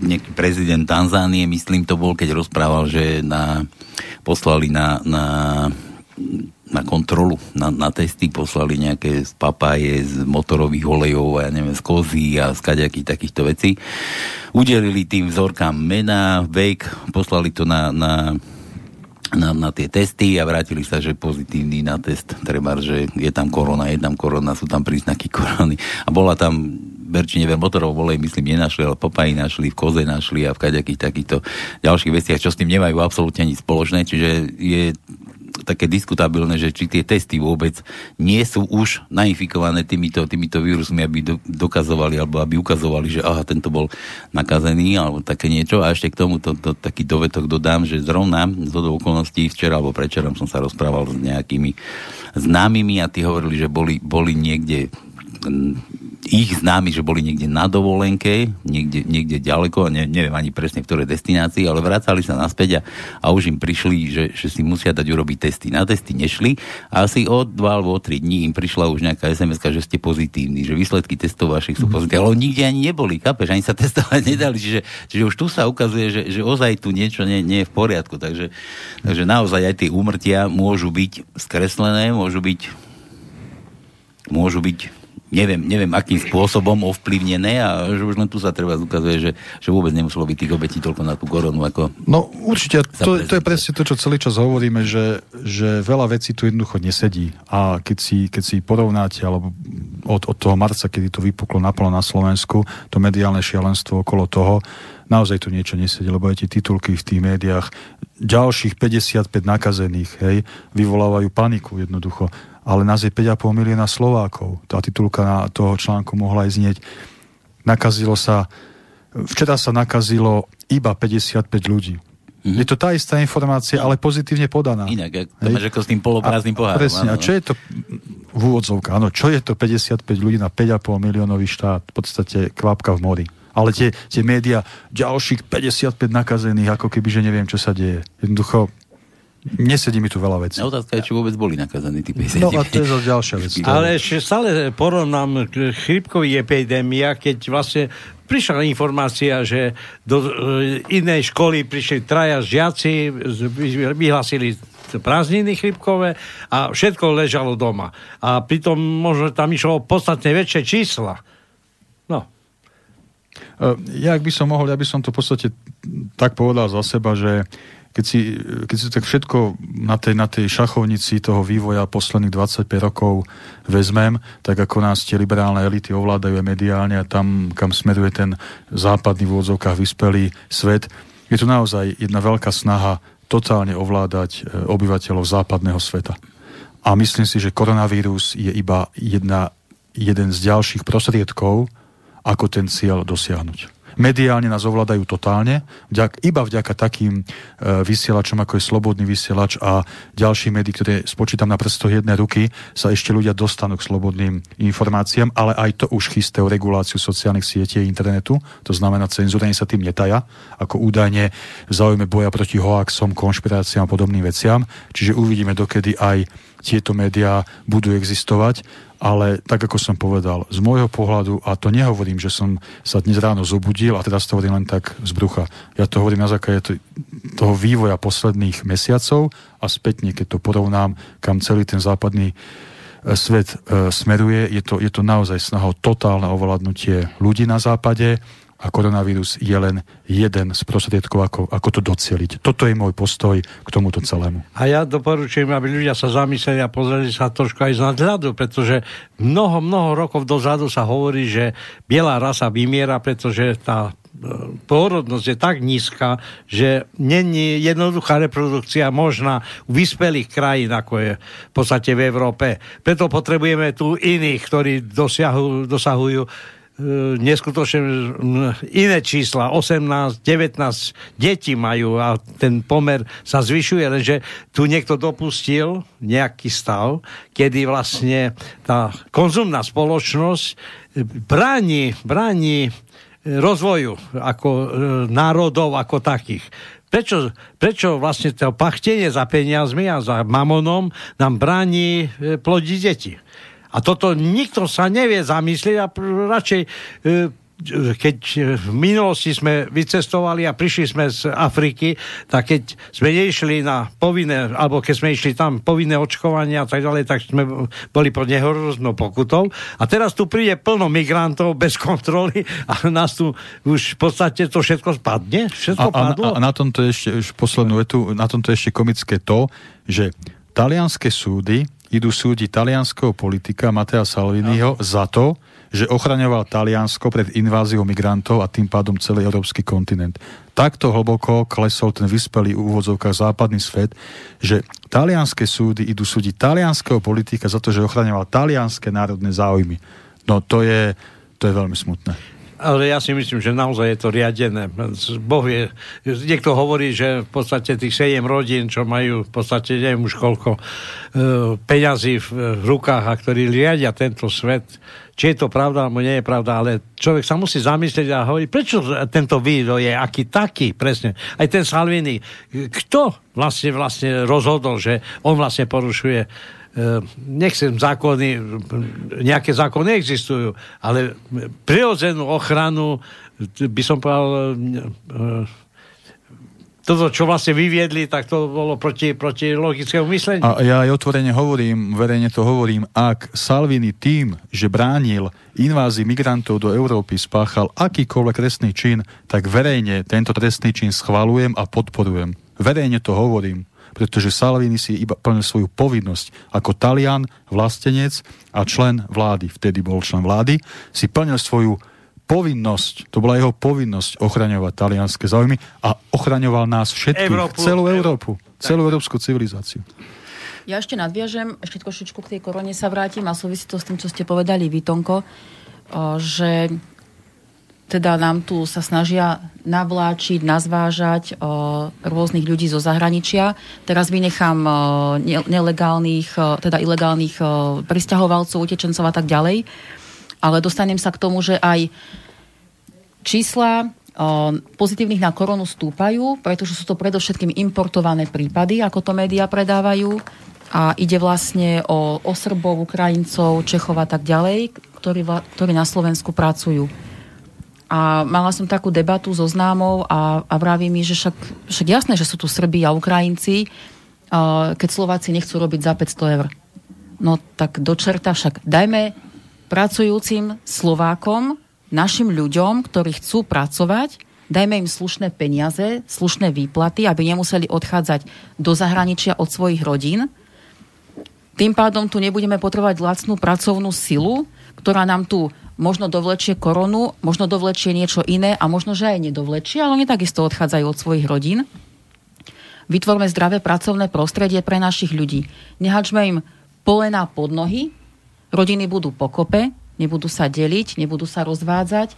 nejaký prezident Tanzánie, myslím to bol, keď rozprával, že na, poslali na, na, na kontrolu, na, na testy, poslali nejaké z papáje, z motorových olejov ja neviem, z kozy a z kaďakých takýchto vecí. Udelili tým vzorkám mena, vek, poslali to na, na na, na tie testy a vrátili sa, že pozitívny na test, treba, že je tam korona, je tam korona, sú tam príznaky *laughs* korony. A bola tam, Berči, neviem, motorov volej, myslím, nenašli, ale popají našli, v koze našli a v kaďakých takýchto ďalších veciach, čo s tým nemajú absolútne nič spoločné, čiže je také diskutabilné, že či tie testy vôbec nie sú už nainfikované týmito, týmito vírusmi, aby do, dokazovali alebo aby ukazovali, že aha, tento bol nakazený alebo také niečo. A ešte k tomu to, to, taký dovetok dodám, že zrovna z hodou okolností včera alebo prečerom som sa rozprával s nejakými známymi a tí hovorili, že boli, boli niekde ich známi, že boli niekde na dovolenke, niekde, niekde ďaleko, ne, neviem ani presne v ktorej destinácii, ale vracali sa naspäť a, a už im prišli, že, že si musia dať urobiť testy. Na testy nešli. A asi o dva alebo o tri dní im prišla už nejaká sms že ste pozitívni, že výsledky testov vašich sú mhm. pozitívne, ale nikde ani neboli, kapeš, ani sa testovať *laughs* nedali, čiže, čiže už tu sa ukazuje, že, že ozaj tu niečo nie, nie je v poriadku, takže, takže naozaj aj tie úmrtia môžu byť skreslené, môžu byť môžu byť neviem, neviem akým spôsobom ovplyvnené a že už len tu sa treba ukazuje, že, že vôbec nemuselo byť tých obetí toľko na tú koronu. Ako no určite, to, to je presne to, čo celý čas hovoríme, že, že veľa vecí tu jednoducho nesedí a keď si, keď si porovnáte alebo od, od toho marca, kedy to vypuklo naplno na Slovensku, to mediálne šialenstvo okolo toho, naozaj tu niečo nesedí, lebo aj tie titulky v tých médiách, ďalších 55 nakazených, hej, vyvolávajú paniku jednoducho ale nás je 5,5 milióna Slovákov. Tá titulka na toho článku mohla aj znieť. Nakazilo sa, včera sa nakazilo iba 55 ľudí. Mm-hmm. Je to tá istá informácia, ale pozitívne podaná. Inak, to máš ako s tým poloprázdnym pohárom. Presne, a čo je to v úvodzovke, áno, čo je to 55 ľudí na 5,5 miliónový štát? V podstate kvapka v mori. Ale tie, tie médiá, ďalších 55 nakazených, ako keby, že neviem, čo sa deje. Jednoducho, Nesedí mi tu veľa vecí. No, otázka je, či vôbec boli nakazaní tí 50. No a to je ďalšia vec. *laughs* Ale ešte stále porovnám chrypkový epidémia, keď vlastne prišla informácia, že do e, inej školy prišli traja žiaci, vyhlasili prázdniny chrypkové a všetko ležalo doma. A pritom možno tam išlo podstatne väčšie čísla. No. E, ja, ak by som mohol, ja by som to v podstate tak povedal za seba, že keď si, keď si tak všetko na tej, na tej šachovnici toho vývoja posledných 25 rokov vezmem, tak ako nás tie liberálne elity ovládajú mediálne a tam, kam smeruje ten západný v úvodzovkách vyspelý svet, je tu naozaj jedna veľká snaha totálne ovládať e, obyvateľov západného sveta. A myslím si, že koronavírus je iba jedna, jeden z ďalších prostriedkov, ako ten cieľ dosiahnuť mediálne nás ovládajú totálne, vďak, iba vďaka takým e, vysielačom, ako je Slobodný vysielač a ďalší médií, ktoré spočítam na prstoch jednej ruky, sa ešte ľudia dostanú k slobodným informáciám, ale aj to už o reguláciu sociálnych sietí a internetu, to znamená, cenzúra sa tým netaja, ako údajne v záujme boja proti hoaxom, konšpiráciám a podobným veciam. Čiže uvidíme, dokedy aj tieto médiá budú existovať ale tak ako som povedal, z môjho pohľadu, a to nehovorím, že som sa dnes ráno zobudil a teraz to hovorím len tak z brucha. Ja to hovorím na základe toho vývoja posledných mesiacov a spätne, keď to porovnám, kam celý ten západný e, svet e, smeruje, je to, je to naozaj snaha o totálne ovládnutie ľudí na západe, a koronavírus je len jeden z prostriedkov, ako, ako to docieliť. Toto je môj postoj k tomuto celému. A ja doporučujem, aby ľudia sa zamysleli a pozreli sa trošku aj z nadhľadu, pretože mnoho, mnoho rokov dozadu sa hovorí, že biela rasa vymiera, pretože tá e, pôrodnosť je tak nízka, že není jednoduchá reprodukcia možná u vyspelých krajín, ako je v podstate v Európe. Preto potrebujeme tu iných, ktorí dosahujú neskutočne iné čísla, 18, 19 detí majú a ten pomer sa zvyšuje, lenže tu niekto dopustil nejaký stav, kedy vlastne tá konzumná spoločnosť bráni, bráni rozvoju ako e, národov ako takých. Prečo, prečo vlastne to pachtenie za peniazmi a za mamonom nám bráni e, plodiť deti? A toto nikto sa nevie zamyslieť a radšej e, keď v minulosti sme vycestovali a prišli sme z Afriky, tak keď sme neišli na povinné, alebo keď sme išli tam povinné očkovanie a tak ďalej, tak sme boli pod nehroznou pokutou. A teraz tu príde plno migrantov bez kontroly a nás tu už v podstate to všetko spadne? Všetko a, padlo? A, a na tomto ešte, už poslednú vetu, na tomto ešte komické to, že talianské súdy idú súdiť talianského politika Matea Salviniho no. za to, že ochraňoval Taliansko pred inváziou migrantov a tým pádom celý európsky kontinent. Takto hlboko klesol ten vyspelý úvodzovkách západný svet, že talianské súdy idú súdiť talianského politika za to, že ochraňoval talianské národné záujmy. No to je, to je veľmi smutné. Ale ja si myslím, že naozaj je to riadené. Boh je, niekto hovorí, že v podstate tých 7 rodín, čo majú v podstate neviem už koľko e, peňazí v, rukách a ktorí riadia tento svet, či je to pravda, alebo nie je pravda, ale človek sa musí zamyslieť a hovoriť, prečo tento video je aký taký, presne. Aj ten Salvini, kto vlastne, vlastne rozhodol, že on vlastne porušuje nechcem zákony, nejaké zákony existujú, ale prirodzenú ochranu by som povedal ehm, toto, čo vlastne vyviedli, tak to bolo proti, proti logickému mysleniu. A ja aj otvorene hovorím, verejne to hovorím, ak Salvini tým, že bránil invázii migrantov do Európy, spáchal akýkoľvek trestný čin, tak verejne tento trestný čin schvalujem a podporujem. Verejne to hovorím pretože Salvini si iba plnil svoju povinnosť. Ako Talian, vlastenec a člen vlády, vtedy bol člen vlády, si plnil svoju povinnosť, to bola jeho povinnosť ochraňovať talianské záujmy a ochraňoval nás všetkých, Európu, celú Európu, celú európsku civilizáciu. Ja ešte nadviažem, ešte trošičku k tej korone sa vrátim a súvisí to s tým, čo ste povedali, Vitonko, že teda nám tu sa snažia navláčiť, nazvážať o, rôznych ľudí zo zahraničia. Teraz vynechám o, ne, nelegálnych, o, teda ilegálnych o, pristahovalcov, utečencov a tak ďalej. Ale dostanem sa k tomu, že aj čísla pozitívnych na koronu stúpajú, pretože sú to predovšetkým importované prípady, ako to médiá predávajú. A ide vlastne o, o Srbov, Ukrajincov, Čechov a tak ďalej, ktorí, ktorí na Slovensku pracujú. A mala som takú debatu so známou a, a vraví mi, že však, však jasné, že sú tu Srbi a Ukrajinci, uh, keď Slováci nechcú robiť za 500 eur. No tak do čerta však dajme pracujúcim Slovákom, našim ľuďom, ktorí chcú pracovať, dajme im slušné peniaze, slušné výplaty, aby nemuseli odchádzať do zahraničia od svojich rodín. Tým pádom tu nebudeme potrebovať lacnú pracovnú silu, ktorá nám tu možno dovlečie koronu, možno dovlečie niečo iné a možno, že aj nedovlečie, ale oni takisto odchádzajú od svojich rodín. Vytvorme zdravé pracovné prostredie pre našich ľudí. Nehačme im polená pod nohy, rodiny budú pokope, nebudú sa deliť, nebudú sa rozvádzať,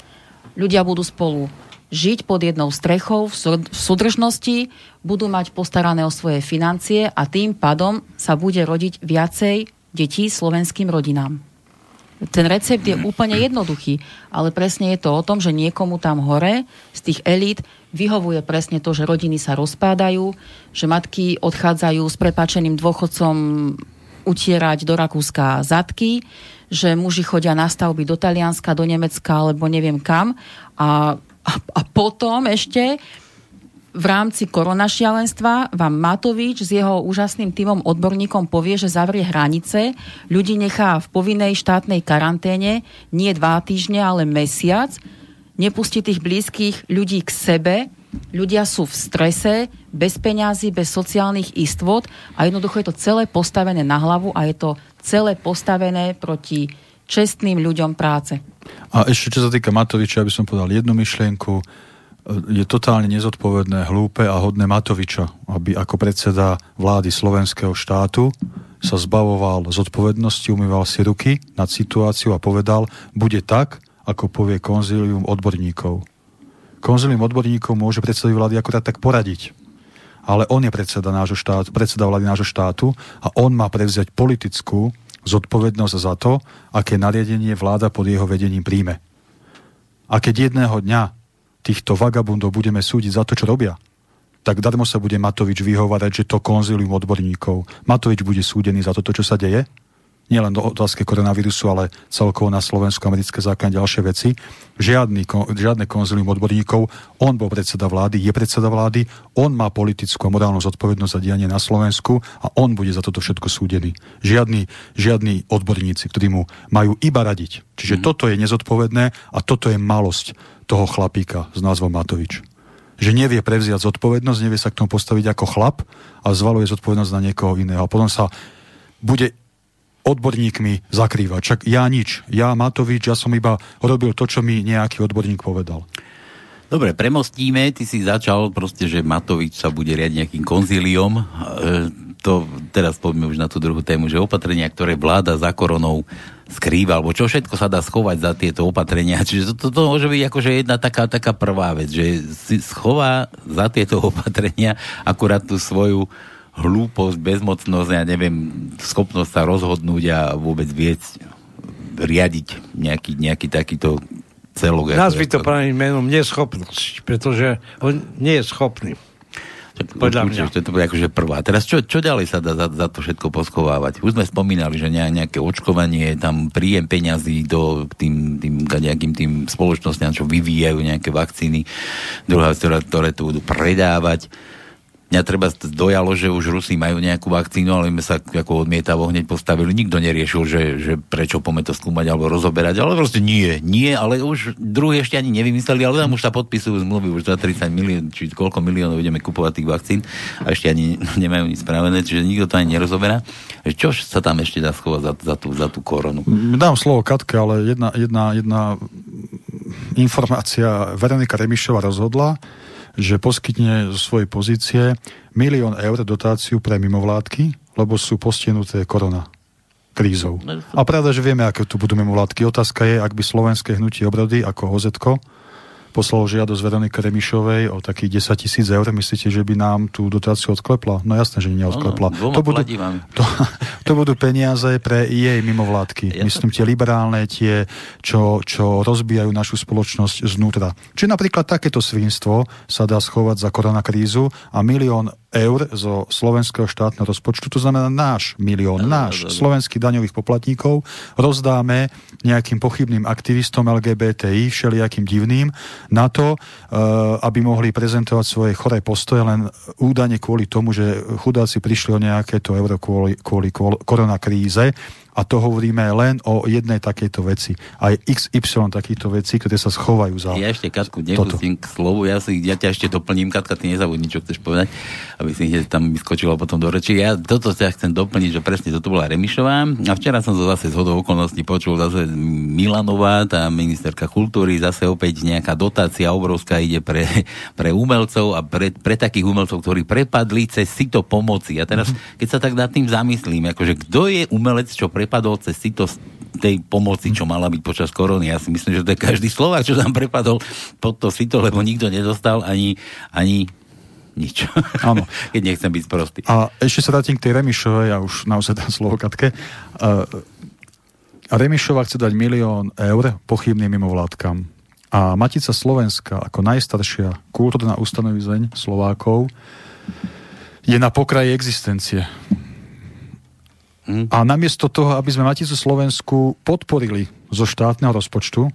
ľudia budú spolu žiť pod jednou strechou v súdržnosti, budú mať postarané o svoje financie a tým pádom sa bude rodiť viacej detí slovenským rodinám. Ten recept je úplne jednoduchý, ale presne je to o tom, že niekomu tam hore z tých elít vyhovuje presne to, že rodiny sa rozpádajú, že matky odchádzajú s prepáčeným dôchodcom utierať do Rakúska zadky, že muži chodia na stavby do Talianska, do Nemecka alebo neviem kam. A, a, a potom ešte v rámci koronašialenstva vám Matovič s jeho úžasným týmom odborníkom povie, že zavrie hranice, ľudí nechá v povinnej štátnej karanténe nie dva týždne, ale mesiac, nepustí tých blízkych ľudí k sebe, ľudia sú v strese, bez peňazí, bez sociálnych istot a jednoducho je to celé postavené na hlavu a je to celé postavené proti čestným ľuďom práce. A ešte čo sa týka Matoviča, aby som povedal jednu myšlienku je totálne nezodpovedné, hlúpe a hodné Matoviča, aby ako predseda vlády slovenského štátu sa zbavoval zodpovednosti, umýval si ruky nad situáciu a povedal, bude tak, ako povie konzílium odborníkov. Konzílium odborníkov môže predsedovi vlády akurát tak poradiť. Ale on je predseda, nášho štátu, predseda vlády nášho štátu a on má prevziať politickú zodpovednosť za to, aké nariadenie vláda pod jeho vedením príjme. A keď jedného dňa týchto vagabundov budeme súdiť za to, čo robia, tak darmo sa bude Matovič vyhovárať, že to konzilium odborníkov. Matovič bude súdený za toto, čo sa deje, nielen do otázky koronavírusu, ale celkovo na Slovensku, americké zákony a ďalšie veci. Žiadny, žiadne konzilium odborníkov, on bol predseda vlády, je predseda vlády, on má politickú a morálnu zodpovednosť za dianie na Slovensku a on bude za toto všetko súdený. Žiadni, žiadni odborníci, ktorí mu majú iba radiť. Čiže mm. toto je nezodpovedné a toto je malosť toho chlapíka s názvom Matovič. Že nevie prevziať zodpovednosť, nevie sa k tomu postaviť ako chlap a zvaluje zodpovednosť na niekoho iného. A potom sa bude odborníkmi zakrývať. Čak ja nič. Ja Matovič, ja som iba robil to, čo mi nejaký odborník povedal. Dobre, premostíme. Ty si začal proste, že Matovič sa bude riadiť nejakým konzíliom. E, to teraz poďme už na tú druhú tému, že opatrenia, ktoré vláda za koronou skrýva, alebo čo všetko sa dá schovať za tieto opatrenia. *laughs* Čiže to, to, to môže byť akože jedna taká, taká prvá vec, že si schová za tieto *laughs* opatrenia akurát tú svoju hlúposť, bezmocnosť, ja neviem, schopnosť sa rozhodnúť a vôbec viesť, riadiť nejaký, nejaký takýto celok. Nazvi to pravým menom neschopnosť, pretože on nie je schopný. Podľa mňa. To, bude akože prvá. Teraz čo, čo ďalej sa dá za, za to všetko poschovávať? Už sme spomínali, že nejaké očkovanie, tam príjem peňazí do tým, tým nejakým tým spoločnostiam, čo vyvíjajú nejaké vakcíny, druhá, ktoré, ktoré to budú predávať Mňa treba dojalo, že už Rusi majú nejakú vakcínu, ale my sa ako odmietavo hneď postavili. Nikto neriešil, že, že prečo poďme to skúmať alebo rozoberať, ale proste nie, nie, ale už druhý ešte ani nevymysleli, ale tam už sa podpisujú zmluvy už za 30 milión, či koľko miliónov ideme kupovať tých vakcín a ešte ani *laughs* nemajú nič spravené, čiže nikto to ani nerozoberá. Čo sa tam ešte dá schovať za, za, tú, za tú koronu? Dám slovo Katke, ale jedna, jedna, jedna informácia. Veronika Remišová rozhodla, že poskytne zo svojej pozície milión eur dotáciu pre mimovládky, lebo sú postihnuté korona krízou. A pravda, že vieme, aké tu budú mimovládky. Otázka je, ak by slovenské hnutie obrody ako Hozetko poslal žiadosť Veronike Remišovej o takých 10 tisíc eur, myslíte, že by nám tú dotáciu odklepla? No jasné, že neodklepla. No, to, budú, *laughs* to, to budú peniaze pre jej mimovládky. Ja Myslím tie liberálne, tie, čo, čo rozbijajú našu spoločnosť znútra. Či napríklad takéto svinstvo sa dá schovať za koronakrízu a milión eur zo slovenského štátneho rozpočtu, to znamená náš milión, no, náš no, no, slovenských daňových poplatníkov, rozdáme nejakým pochybným aktivistom LGBTI, všelijakým divným, na to, uh, aby mohli prezentovať svoje choré postoje len údajne kvôli tomu, že chudáci prišli o nejaké to euro kvôli, kvôli koronakríze a to hovoríme len o jednej takejto veci. Aj XY takýchto vecí, ktoré sa schovajú za Ja ešte, Katku, nepustím k slovu, ja, si, ja ťa ešte doplním, Katka, ty nezabudni, čo chceš povedať, aby si hneď tam vyskočila potom do reči. Ja toto ťa chcem doplniť, že presne toto bola Remišová a včera som to zase z hodou okolností počul, zase Milanová, tá ministerka kultúry, zase opäť nejaká dotácia obrovská ide pre, pre umelcov a pre, pre takých umelcov, ktorí prepadli cez sito pomoci. A teraz, keď sa tak nad tým zamyslím, akože kto je umelec, čo pre prepadol cez sito tej pomoci, čo mala byť počas korony. Ja si myslím, že to je každý Slovák, čo tam prepadol pod to sito, lebo nikto nedostal ani, ani nič. Áno. *laughs* Keď nechcem byť prostý. A ešte sa vrátim k tej Remišovej, ja už naozaj dám slovo Katke. Uh, Remišova chce dať milión eur pochybným mimovládkam. A Matica Slovenska ako najstaršia kultúrna ustanovizeň Slovákov je na pokraji existencie. Mm. A namiesto toho, aby sme Maticu Slovensku podporili zo štátneho rozpočtu,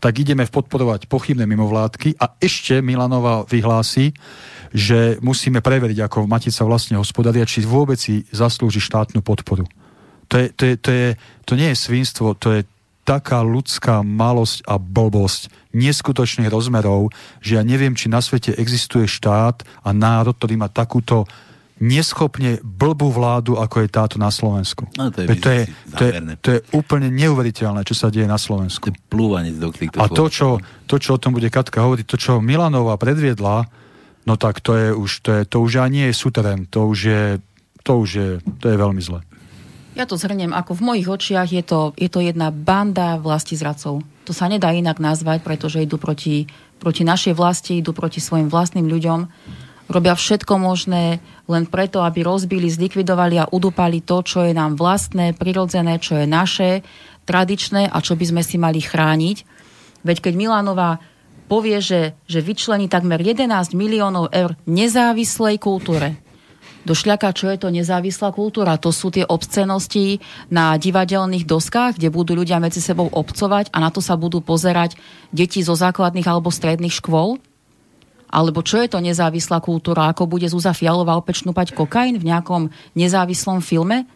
tak ideme podporovať pochybné mimovládky a ešte Milanova vyhlási, že musíme preveriť, ako Matica vlastne hospodária, či vôbec si zaslúži štátnu podporu. To, je, to, je, to, je, to nie je svinstvo, to je taká ľudská malosť a blbosť neskutočných rozmerov, že ja neviem, či na svete existuje štát a národ, ktorý má takúto neschopne blbú vládu, ako je táto na Slovensku. No, to, je, to, je, to, je, to je úplne neuveriteľné, čo sa deje na Slovensku. To do týchto A to čo, to, čo o tom bude Katka hovoriť, to, čo Milanova predviedla, no tak to je už, to, je, to už ani nie je suterén, to už je, to už je, to je veľmi zle. Ja to zhrnem, ako v mojich očiach je to, je to jedna banda vlasti zradcov. To sa nedá inak nazvať, pretože idú proti, proti našej vlasti, idú proti svojim vlastným ľuďom robia všetko možné len preto, aby rozbili, zlikvidovali a udupali to, čo je nám vlastné, prirodzené, čo je naše, tradičné a čo by sme si mali chrániť. Veď keď Milanová povie, že, že vyčlení takmer 11 miliónov eur nezávislej kultúre, do šľaka, čo je to nezávislá kultúra. To sú tie obscenosti na divadelných doskách, kde budú ľudia medzi sebou obcovať a na to sa budú pozerať deti zo základných alebo stredných škôl. Alebo čo je to nezávislá kultúra? Ako bude Zúza Fialová opäť šnúpať kokain v nejakom nezávislom filme?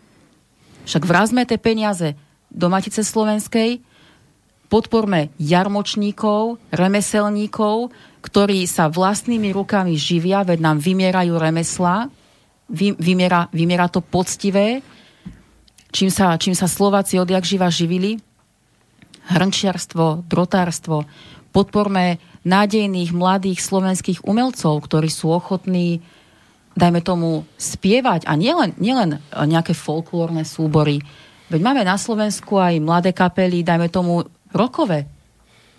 Však vrazme tie peniaze do Matice Slovenskej, podporme jarmočníkov, remeselníkov, ktorí sa vlastnými rukami živia, veď nám vymierajú remesla, vy, vymiera, vymiera to poctivé, čím sa, čím sa Slováci odjak živa živili, hrnčiarstvo, drotárstvo, podporme nádejných mladých slovenských umelcov, ktorí sú ochotní dajme tomu, spievať a nielen, nielen nejaké folklórne súbory. Veď máme na Slovensku aj mladé kapely, dajme tomu, rokové,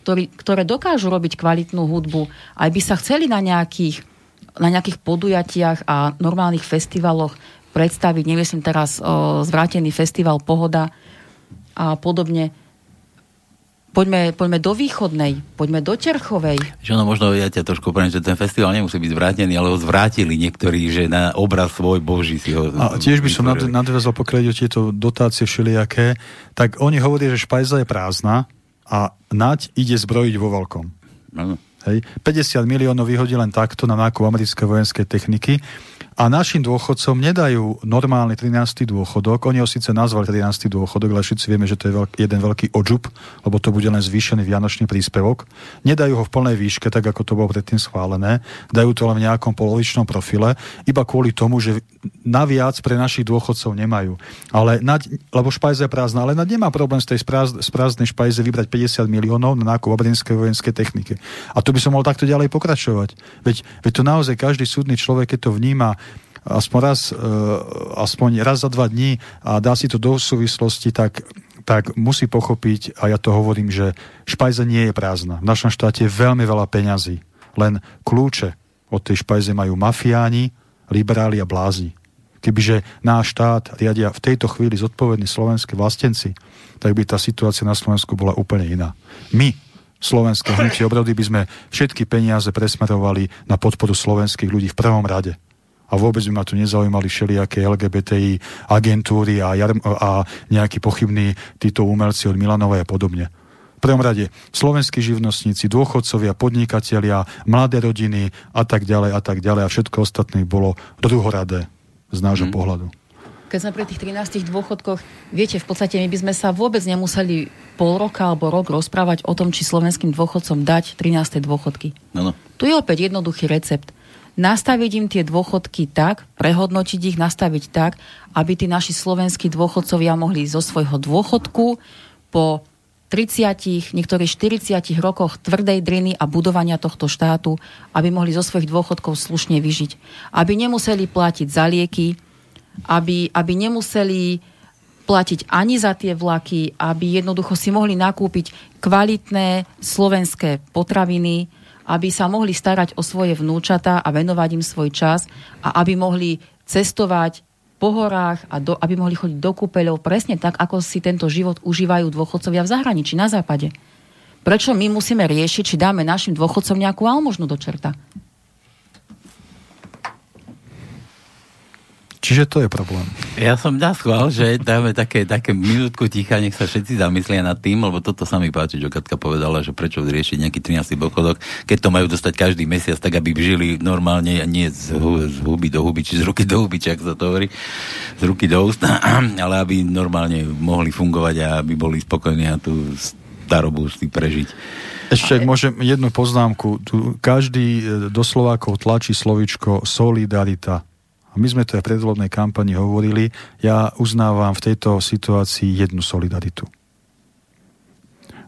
ktorý, ktoré dokážu robiť kvalitnú hudbu, aj by sa chceli na nejakých, na nejakých podujatiach a normálnych festivaloch predstaviť, nemyslím teraz o zvrátený festival Pohoda a podobne, poďme, poďme do východnej, poďme do Terchovej. Že ono možno, ja ťa trošku poviem, že ten festival nemusí byť zvrátený, ale ho zvrátili niektorí, že na obraz svoj boží si ho A tiež by som nadvezal, pokiaľ o tieto dotácie všelijaké, tak oni hovoria, že špajza je prázdna a nať ide zbrojiť vo veľkom. Hej. 50 miliónov vyhodí len takto na nákup americké vojenské techniky a našim dôchodcom nedajú normálny 13. dôchodok. Oni ho síce nazvali 13. dôchodok, ale všetci vieme, že to je veľký, jeden veľký odžup, lebo to bude len zvýšený vianočný príspevok. Nedajú ho v plnej výške, tak ako to bolo predtým schválené. Dajú to len v nejakom polovičnom profile, iba kvôli tomu, že naviac pre našich dôchodcov nemajú. Ale nať, lebo špajza je prázdna, ale nať nemá problém z tej prázdnej špajze vybrať 50 miliónov na nákup obrinskej vojenskej techniky. A to by som mohol takto ďalej pokračovať. Veď, veď to naozaj každý súdny človek, keď to vníma aspoň raz, e, aspoň raz za dva dní a dá si to do súvislosti, tak, tak musí pochopiť, a ja to hovorím, že špajza nie je prázdna. V našom štáte je veľmi veľa peňazí. Len kľúče od tej špajze majú mafiáni, liberáli a blázni. Kebyže náš štát riadia v tejto chvíli zodpovední slovenskí vlastenci, tak by tá situácia na Slovensku bola úplne iná. My, slovenské hnutie obrody, by sme všetky peniaze presmerovali na podporu slovenských ľudí v prvom rade a vôbec by ma tu nezaujímali všelijaké LGBTI agentúry a, jarm, a nejakí pochybní títo umelci od Milanovej a podobne. V prvom rade slovenskí živnostníci, dôchodcovia, podnikatelia, mladé rodiny a tak ďalej a tak ďalej a všetko ostatné bolo druhoradé z nášho mm. pohľadu. Keď sme pri tých 13 dôchodkoch, viete, v podstate my by sme sa vôbec nemuseli pol roka alebo rok rozprávať o tom, či slovenským dôchodcom dať 13. dôchodky. No, no. Tu je opäť jednoduchý recept nastaviť im tie dôchodky tak, prehodnotiť ich, nastaviť tak, aby tí naši slovenskí dôchodcovia mohli zo svojho dôchodku po 30, niektorých 40 rokoch tvrdej driny a budovania tohto štátu, aby mohli zo svojich dôchodkov slušne vyžiť. Aby nemuseli platiť za lieky, aby, aby nemuseli platiť ani za tie vlaky, aby jednoducho si mohli nakúpiť kvalitné slovenské potraviny, aby sa mohli starať o svoje vnúčata a venovať im svoj čas a aby mohli cestovať po horách a do, aby mohli chodiť do kúpeľov presne tak, ako si tento život užívajú dôchodcovia v zahraničí, na západe. Prečo my musíme riešiť, či dáme našim dôchodcom nejakú almožnú do čerta? Čiže to je problém. Ja som dá schvál, že dáme také, také minútku ticha, nech sa všetci zamyslia nad tým, lebo toto sa mi páči, čo Katka povedala, že prečo riešiť nejaký 13. dôchodok, keď to majú dostať každý mesiac, tak aby žili normálne, nie z, z huby do huby, či z ruky do huby, či ak sa to hovorí, z ruky do úst, *clears throat* ale aby normálne mohli fungovať a aby boli spokojní a tú starobu si prežiť. Ešte, ak môžem jednu poznámku. Tu každý e, do Slovákov tlačí slovičko solidarita a my sme to aj v predvolebnej kampani hovorili, ja uznávam v tejto situácii jednu solidaritu.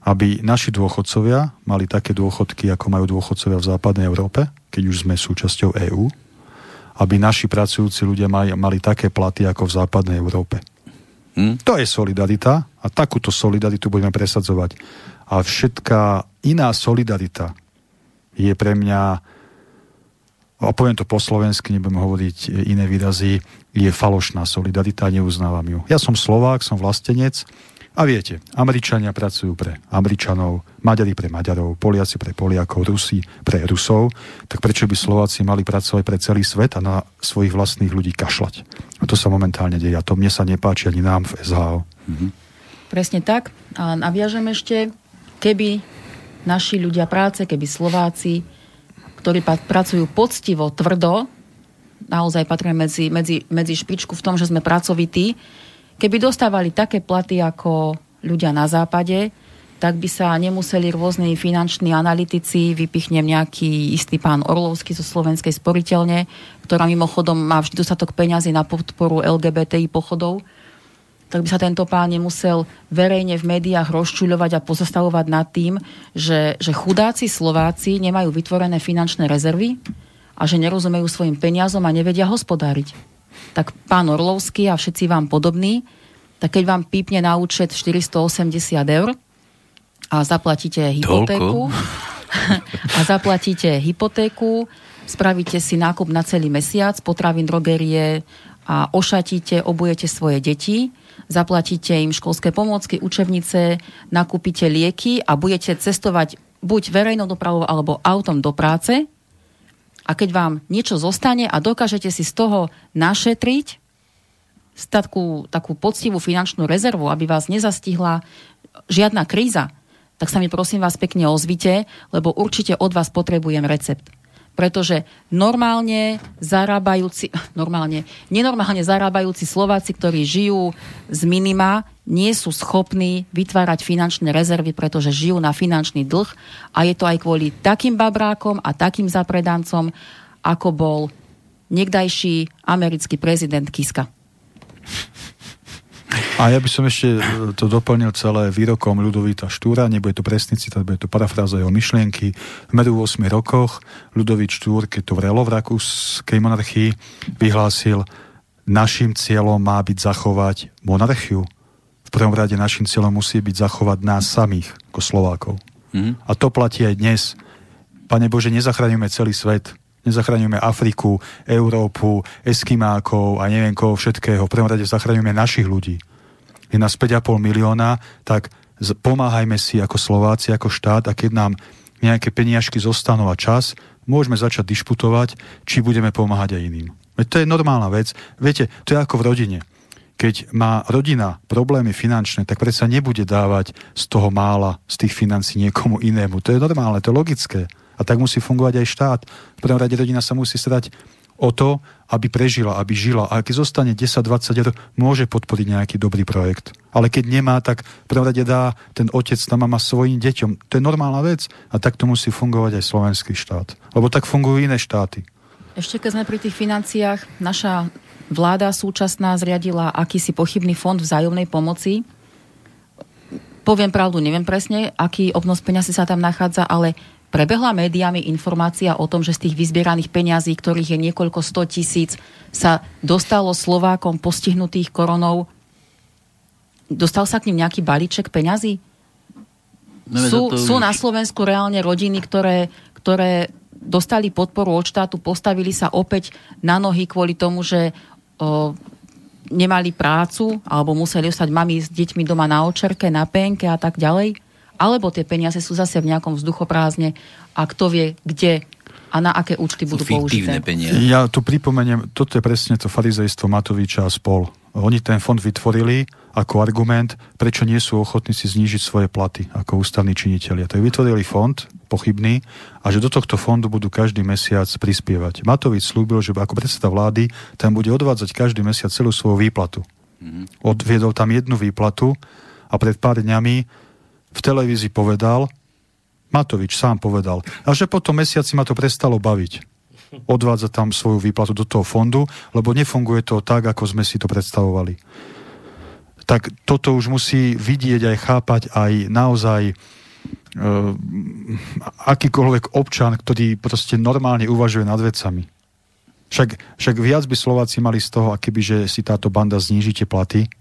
Aby naši dôchodcovia mali také dôchodky, ako majú dôchodcovia v západnej Európe, keď už sme súčasťou EÚ, aby naši pracujúci ľudia mali, mali také platy ako v západnej Európe. Hm? To je solidarita a takúto solidaritu budeme presadzovať. A všetká iná solidarita je pre mňa a poviem to po slovensky, nebudem hovoriť iné výrazy, je falošná solidarita a neuznávam ju. Ja som Slovák, som vlastenec a viete, Američania pracujú pre Američanov, Maďari pre Maďarov, Poliaci pre Poliakov, Rusi pre Rusov, tak prečo by Slováci mali pracovať pre celý svet a na svojich vlastných ľudí kašľať? A to sa momentálne deje a to mne sa nepáči ani nám v SHO. Mhm. Presne tak. A naviažem ešte, keby naši ľudia práce, keby Slováci ktorí pracujú poctivo, tvrdo, naozaj patria medzi, medzi, medzi špičku v tom, že sme pracovití, keby dostávali také platy ako ľudia na západe, tak by sa nemuseli rôzni finanční analytici, vypichnem nejaký istý pán Orlovský zo Slovenskej sporiteľne, ktorá mimochodom má vždy dostatok peňazí na podporu LGBTI pochodov, tak by sa tento pán nemusel verejne v médiách rozčuľovať a pozastavovať nad tým, že, že chudáci Slováci nemajú vytvorené finančné rezervy a že nerozumejú svojim peniazom a nevedia hospodáriť. Tak pán Orlovský a všetci vám podobní, tak keď vám pípne na účet 480 eur a zaplatíte hypotéku *laughs* a zaplatíte hypotéku, spravíte si nákup na celý mesiac, potravín, drogerie a ošatíte, obujete svoje deti, zaplatíte im školské pomôcky, učebnice, nakúpite lieky a budete cestovať buď verejnou dopravou alebo autom do práce. A keď vám niečo zostane a dokážete si z toho našetriť takú, takú poctivú finančnú rezervu, aby vás nezastihla žiadna kríza, tak sa mi prosím vás pekne ozvite, lebo určite od vás potrebujem recept pretože normálne zarábajúci, *laughs* normálne, nenormálne zarábajúci Slováci, ktorí žijú z minima, nie sú schopní vytvárať finančné rezervy, pretože žijú na finančný dlh a je to aj kvôli takým babrákom a takým zapredancom, ako bol niekdajší americký prezident Kiska. A ja by som ešte e, to doplnil celé výrokom Ľudovíta Štúra, nebude to presný citát, bude to parafráza jeho myšlienky. V medu 8 rokoch Ľudovít Štúr, keď to vrelo v rakúskej monarchii, vyhlásil, našim cieľom má byť zachovať monarchiu. V prvom rade našim cieľom musí byť zachovať nás samých, ako Slovákov. Mm. A to platí aj dnes. Pane Bože, nezachraňujeme celý svet, nezachraňujeme Afriku, Európu, Eskimákov a neviem koho všetkého. V prvom rade zachraňujeme našich ľudí. Je nás 5,5 milióna, tak pomáhajme si ako Slováci, ako štát a keď nám nejaké peniažky zostanú a čas, môžeme začať dišputovať, či budeme pomáhať aj iným. To je normálna vec. Viete, to je ako v rodine. Keď má rodina problémy finančné, tak predsa nebude dávať z toho mála, z tých financí niekomu inému. To je normálne, to je logické. A tak musí fungovať aj štát. V prvom rade rodina sa musí starať o to, aby prežila, aby žila. A keď zostane 10-20 eur, môže podporiť nejaký dobrý projekt. Ale keď nemá, tak v prvom rade dá ten otec, tá mama svojim deťom. To je normálna vec. A tak to musí fungovať aj slovenský štát. Lebo tak fungujú iné štáty. Ešte keď sme pri tých financiách, naša vláda súčasná zriadila akýsi pochybný fond vzájomnej pomoci. Poviem pravdu, neviem presne, aký obnos peňazí sa tam nachádza, ale Prebehla médiami informácia o tom, že z tých vyzbieraných peňazí, ktorých je niekoľko sto tisíc, sa dostalo Slovákom postihnutých koronou. Dostal sa k ním nejaký balíček peňazí? No, sú, sú na Slovensku reálne rodiny, ktoré, ktoré dostali podporu od štátu, postavili sa opäť na nohy kvôli tomu, že o, nemali prácu alebo museli ostať mami s deťmi doma na očerke, na penke a tak ďalej? Alebo tie peniaze sú zase v nejakom vzduchoprázdne a kto vie, kde a na aké účty budú použité. Peniaze. Ja tu pripomeniem, toto je presne to farizejstvo Matoviča a spol. Oni ten fond vytvorili ako argument, prečo nie sú ochotní si znížiť svoje platy ako ústavní činiteľia. Tak vytvorili fond, pochybný, a že do tohto fondu budú každý mesiac prispievať. Matovič slúbil, že ako predseda vlády tam bude odvádzať každý mesiac celú svoju výplatu. Mm-hmm. Odviedol tam jednu výplatu a pred pár dňami v televízii povedal, Matovič sám povedal, a že po tom mesiaci ma to prestalo baviť. Odvádza tam svoju výplatu do toho fondu, lebo nefunguje to tak, ako sme si to predstavovali. Tak toto už musí vidieť aj chápať aj naozaj e, akýkoľvek občan, ktorý proste normálne uvažuje nad vecami. Však, však viac by Slováci mali z toho, akéby, že si táto banda znížite platy.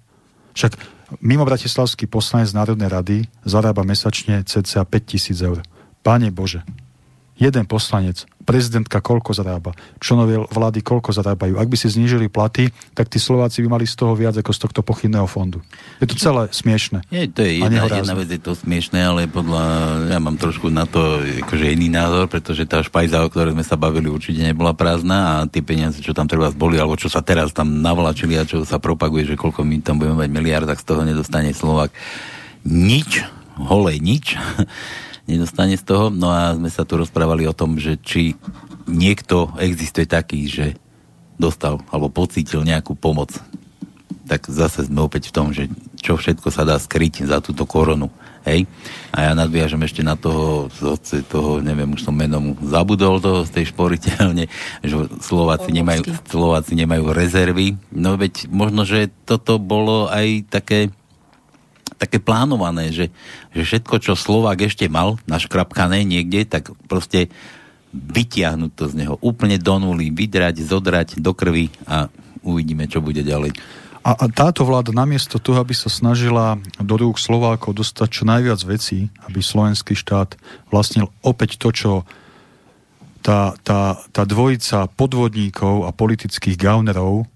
Však Mimo bratislavský poslanec Národnej rady zarába mesačne cca 5000 eur. Pane Bože, jeden poslanec prezidentka koľko zarába, členovia vlády koľko zarábajú. Ak by si znížili platy, tak tí Slováci by mali z toho viac ako z tohto pochybného fondu. Je to celé smiešne. Je, to je jedna, jedna vec, je to smiešne, ale podľa, ja mám trošku na to akože iný názor, pretože tá špajza, o ktorej sme sa bavili, určite nebola prázdna a tie peniaze, čo tam treba boli, alebo čo sa teraz tam navlačili a čo sa propaguje, že koľko my tam budeme mať miliard, tak z toho nedostane Slovak nič, holej nič nedostane z toho. No a sme sa tu rozprávali o tom, že či niekto existuje taký, že dostal alebo pocítil nejakú pomoc. Tak zase sme opäť v tom, že čo všetko sa dá skryť za túto koronu. Hej? A ja nadviažem ešte na toho, toho, neviem, už som menom zabudol toho z tej šporiteľne, že Slováci nemajú, Slováci nemajú rezervy. No veď možno, že toto bolo aj také také plánované, že, že všetko, čo Slovák ešte mal naškrapkané niekde, tak proste vytiahnuť to z neho úplne do nuly, vydrať, zodrať do krvi a uvidíme, čo bude ďalej. A, a táto vláda namiesto toho, aby sa snažila do rúk Slovákov dostať čo najviac vecí, aby slovenský štát vlastnil opäť to, čo tá, tá, tá dvojica podvodníkov a politických gaunerov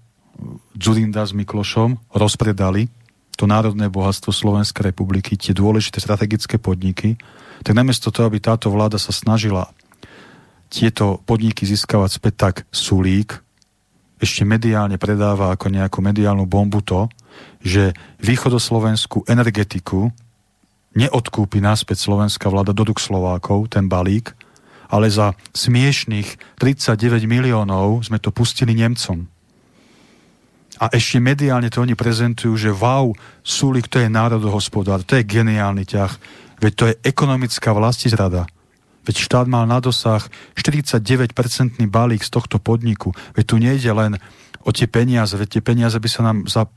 Zurinda s Miklošom rozpredali to národné bohatstvo Slovenskej republiky, tie dôležité strategické podniky, tak namiesto toho, aby táto vláda sa snažila tieto podniky získavať späť, tak Sulík ešte mediálne predáva ako nejakú mediálnu bombu to, že východoslovenskú energetiku neodkúpi náspäť slovenská vláda do Slovákov, ten balík, ale za smiešných 39 miliónov sme to pustili Nemcom. A ešte mediálne to oni prezentujú, že wow, Sulik to je národohospodár, to je geniálny ťah, veď to je ekonomická vlastizrada. Veď štát mal na dosah 49-percentný balík z tohto podniku. Veď tu nejde len o tie peniaze, veď tie peniaze by sa nám za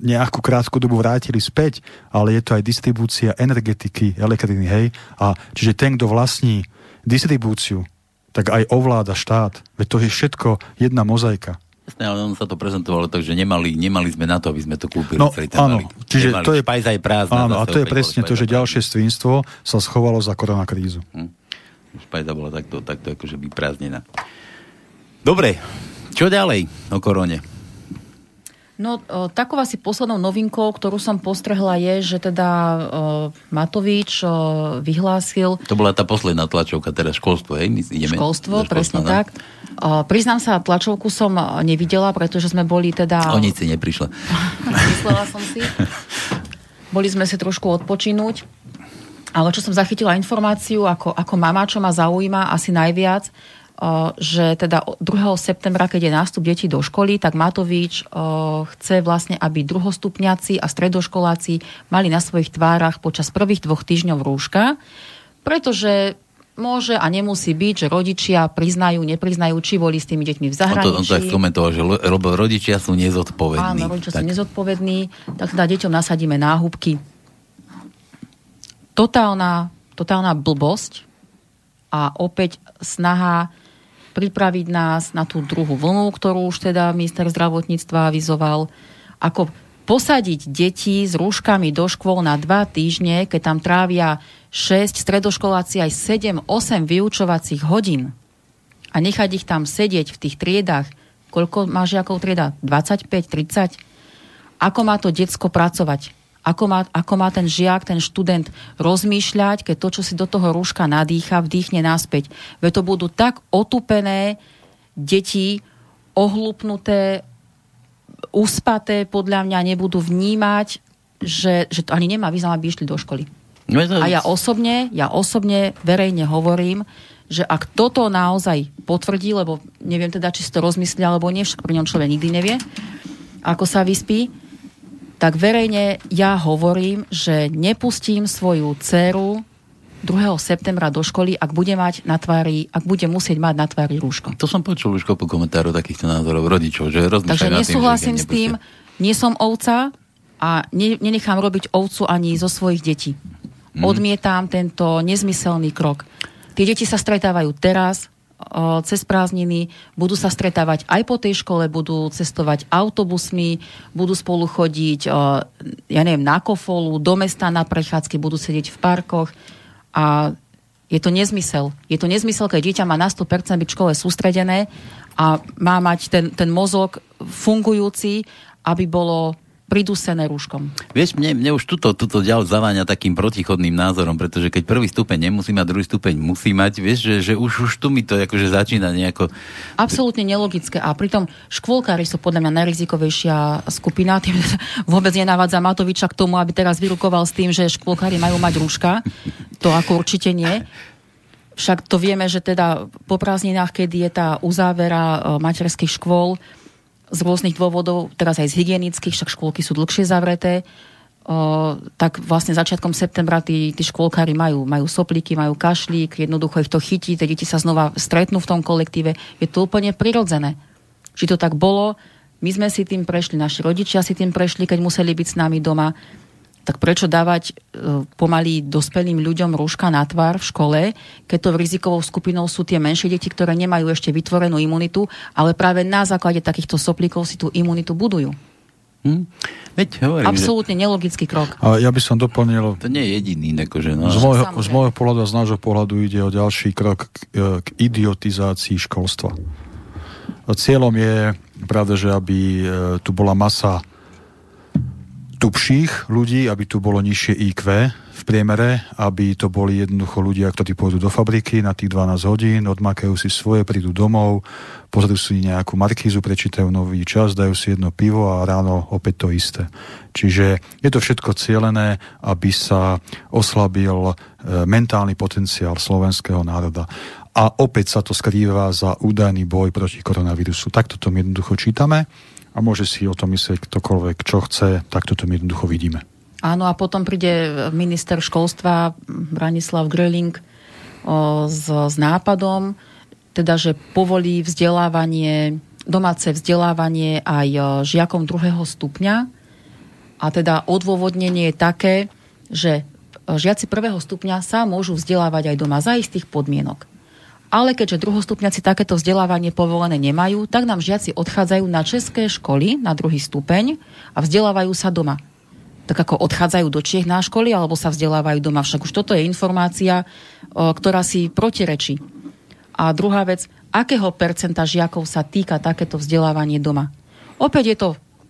nejakú krátku dobu vrátili späť, ale je to aj distribúcia energetiky, elektriny, hej. A čiže ten, kto vlastní distribúciu, tak aj ovláda štát. Veď to je všetko jedna mozaika. Jasné, ale on sa to prezentovalo tak, že nemali, nemali sme na to, aby sme to kúpili. No, áno, čiže nemali. to je, aj prázdna, áno, a to je presne to, že ďalšie stvínstvo sa schovalo za koronakrízu. Hm. Špajza bola takto, takto akože vyprázdnená. Dobre, čo ďalej o korone? No, takou asi poslednou novinkou, ktorú som postrehla je, že teda o, Matovič o, vyhlásil... To bola tá posledná tlačovka, teda školstvo, hej? My ideme školstvo, presne no? tak. Priznám sa, tlačovku som nevidela, pretože sme boli teda... O nic si neprišla. *laughs* Myslela som si. Boli sme si trošku odpočinúť. Ale čo som zachytila informáciu ako, ako mama, čo ma zaujíma asi najviac, že teda 2. septembra, keď je nástup detí do školy, tak Matovič chce vlastne, aby druhostupňaci a stredoškoláci mali na svojich tvárach počas prvých dvoch týždňov rúška, pretože môže a nemusí byť, že rodičia priznajú, nepriznajú, či boli s tými deťmi v zahraničí. On to, on to tak komentoval, že rodičia sú nezodpovední. Áno, rodičia tak. sú nezodpovední, tak teda deťom nasadíme náhubky totálna, totálna blbosť a opäť snaha pripraviť nás na tú druhú vlnu, ktorú už teda minister zdravotníctva avizoval, ako posadiť deti s rúškami do škôl na dva týždne, keď tam trávia 6 stredoškoláci aj 7-8 vyučovacích hodín a nechať ich tam sedieť v tých triedách. Koľko má žiakov trieda? 25, 30? Ako má to decko pracovať? Ako má, ako má ten žiak, ten študent rozmýšľať, keď to, čo si do toho rúška nadýcha, vdýchne naspäť. Veď to budú tak otupené deti, ohlupnuté, uspaté, podľa mňa nebudú vnímať, že, že to ani nemá význam, aby išli do školy. No a ja osobne, ja osobne verejne hovorím, že ak toto naozaj potvrdí, lebo neviem teda, či si to rozmyslí, alebo nie, však pri ňom človek nikdy nevie, ako sa vyspí, tak verejne ja hovorím, že nepustím svoju dceru 2. septembra do školy, ak bude mať na tvári, ak bude musieť mať na tvári rúško. To som počul už kopu komentárov takýchto názorov rodičov, že Takže nesúhlasím tým, s tým, nie som ovca a ne, nenechám robiť ovcu ani zo svojich detí. Mm. Odmietam tento nezmyselný krok. Tie deti sa stretávajú teraz, cez prázdniny, budú sa stretávať aj po tej škole, budú cestovať autobusmi, budú spolu chodiť, ja neviem, na kofolu, do mesta na prechádzky, budú sedieť v parkoch a je to nezmysel. Je to nezmysel, keď dieťa má na 100% byť v škole sústredené a má mať ten, ten mozog fungujúci, aby bolo pridúsené rúškom. Vieš, mne, mne už tuto, tuto ďal zaváňa takým protichodným názorom, pretože keď prvý stupeň nemusí mať, druhý stupeň musí mať, vieš, že, že už, už tu mi to akože začína nejako... Absolútne nelogické a pritom škôlkári sú podľa mňa najrizikovejšia skupina, tým *laughs* vôbec nenavádza Matoviča k tomu, aby teraz vyrukoval s tým, že škôlkári majú mať rúška. To ako určite nie. Však to vieme, že teda po prázdninách, kedy je tá uzávera e, materských škôl, z rôznych dôvodov, teraz aj z hygienických, však škôlky sú dlhšie zavreté, o, tak vlastne začiatkom septembra tí, tí škôlkári majú, majú soplíky, majú kašlík, jednoducho ich to chytí, tie deti sa znova stretnú v tom kolektíve. Je to úplne prirodzené. Či to tak bolo, my sme si tým prešli, naši rodičia si tým prešli, keď museli byť s nami doma. Tak prečo dávať e, pomaly dospelým ľuďom rúška na tvár v škole, keď to v rizikovou skupinou sú tie menšie deti, ktoré nemajú ešte vytvorenú imunitu, ale práve na základe takýchto soplíkov si tú imunitu budujú. Hm? Veď hovorím, Absolútne že... nelogický krok. A ja by som doplnil... To nie je jediný. Akože, no. z, môjho, z môjho pohľadu a z nášho pohľadu ide o ďalší krok k, k idiotizácii školstva. Cieľom je, pravda, že aby e, tu bola masa tupších ľudí, aby tu bolo nižšie IQ v priemere, aby to boli jednoducho ľudia, ktorí pôjdu do fabriky na tých 12 hodín, odmakajú si svoje, prídu domov, pozrú si nejakú markízu, prečítajú nový čas, dajú si jedno pivo a ráno opäť to isté. Čiže je to všetko cielené, aby sa oslabil e, mentálny potenciál slovenského národa. A opäť sa to skrýva za údajný boj proti koronavírusu. Takto to jednoducho čítame a môže si o tom myslieť ktokoľvek, čo chce, tak toto my jednoducho vidíme. Áno, a potom príde minister školstva Branislav Gröling s, s nápadom, teda, že povolí vzdelávanie, domáce vzdelávanie aj žiakom druhého stupňa. A teda odôvodnenie je také, že žiaci prvého stupňa sa môžu vzdelávať aj doma za istých podmienok ale keďže druhostupňaci takéto vzdelávanie povolené nemajú, tak nám žiaci odchádzajú na české školy na druhý stupeň a vzdelávajú sa doma. Tak ako odchádzajú do Čiech na školy alebo sa vzdelávajú doma. Však už toto je informácia, ktorá si protirečí. A druhá vec, akého percenta žiakov sa týka takéto vzdelávanie doma. Opäť je to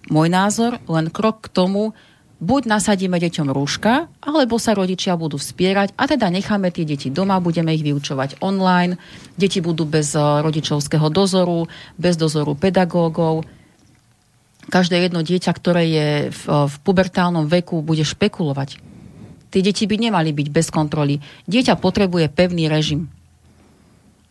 môj názor, len krok k tomu, buď nasadíme deťom rúška, alebo sa rodičia budú vspierať a teda necháme tie deti doma, budeme ich vyučovať online, deti budú bez eh, rodičovského dozoru, bez dozoru pedagógov. Každé jedno dieťa, ktoré je v, eh, v pubertálnom veku, bude špekulovať. Tie deti by nemali byť bez kontroly. Dieťa potrebuje pevný režim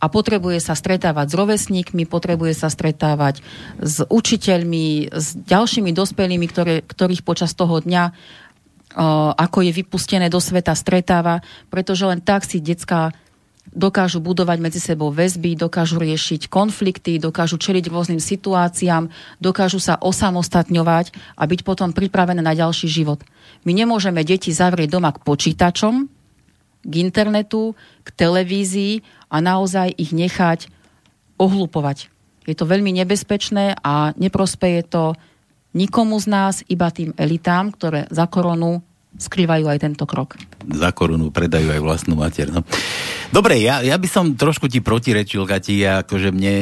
a potrebuje sa stretávať s rovesníkmi, potrebuje sa stretávať s učiteľmi, s ďalšími dospelými, ktoré, ktorých počas toho dňa o, ako je vypustené do sveta, stretáva, pretože len tak si detská dokážu budovať medzi sebou väzby, dokážu riešiť konflikty, dokážu čeliť rôznym situáciám, dokážu sa osamostatňovať a byť potom pripravené na ďalší život. My nemôžeme deti zavrieť doma k počítačom, k internetu, k televízii a naozaj ich nechať ohlupovať. Je to veľmi nebezpečné a neprospeje to nikomu z nás, iba tým elitám, ktoré za koronu skrývajú aj tento krok. Za korunu predajú aj vlastnú mater. No. Dobre, ja, ja by som trošku ti protirečil, Kati, akože mne,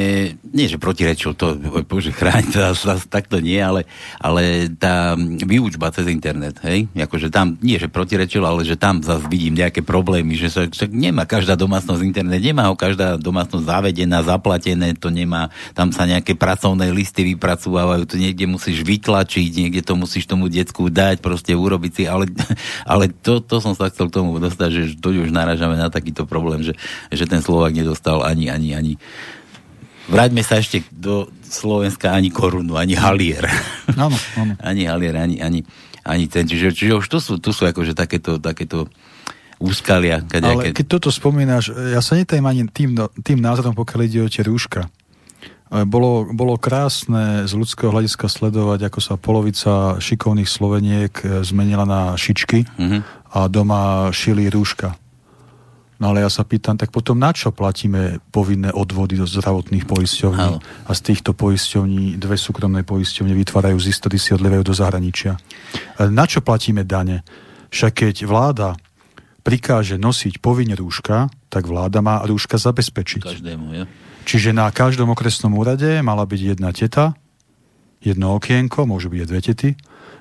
nie že protirečil, to, bože, chráň, to, takto nie, ale, ale tá výučba cez internet, hej, akože tam, nie že protirečil, ale že tam zase vidím nejaké problémy, že sa však nemá každá domácnosť internet, nemá ho každá domácnosť zavedená, zaplatené, to nemá, tam sa nejaké pracovné listy vypracovávajú, to niekde musíš vytlačiť, niekde to musíš tomu decku dať, proste urobiť si, ale *laughs* ale to, to som sa chcel k tomu dostať, že to už narážame na takýto problém, že, že ten Slovak nedostal ani, ani, ani Vráťme sa ešte do Slovenska ani korunu, ani halier. Áno, áno. *laughs* ani halier, ani, ani, ani ten. Čiže, čiže už tu sú, tu sú akože takéto, takéto úskalia. Kadejaké... Ale keď toto spomínaš, ja sa netajím ani tým, tým názorom, pokiaľ ide o tie rúška. Bolo, bolo krásne z ľudského hľadiska sledovať, ako sa polovica šikovných Sloveniek e, zmenila na šičky mm-hmm. a doma šili rúška. No ale ja sa pýtam, tak potom na čo platíme povinné odvody do zdravotných poisťovní? Halo. A z týchto poisťovní dve súkromné poisťovne vytvárajú zisk, ktorý si odlievajú do zahraničia. E, na čo platíme dane? Však keď vláda prikáže nosiť povinne rúška, tak vláda má rúška zabezpečiť. Každému, ja. Čiže na každom okresnom úrade mala byť jedna teta, jedno okienko, môžu byť dve tety,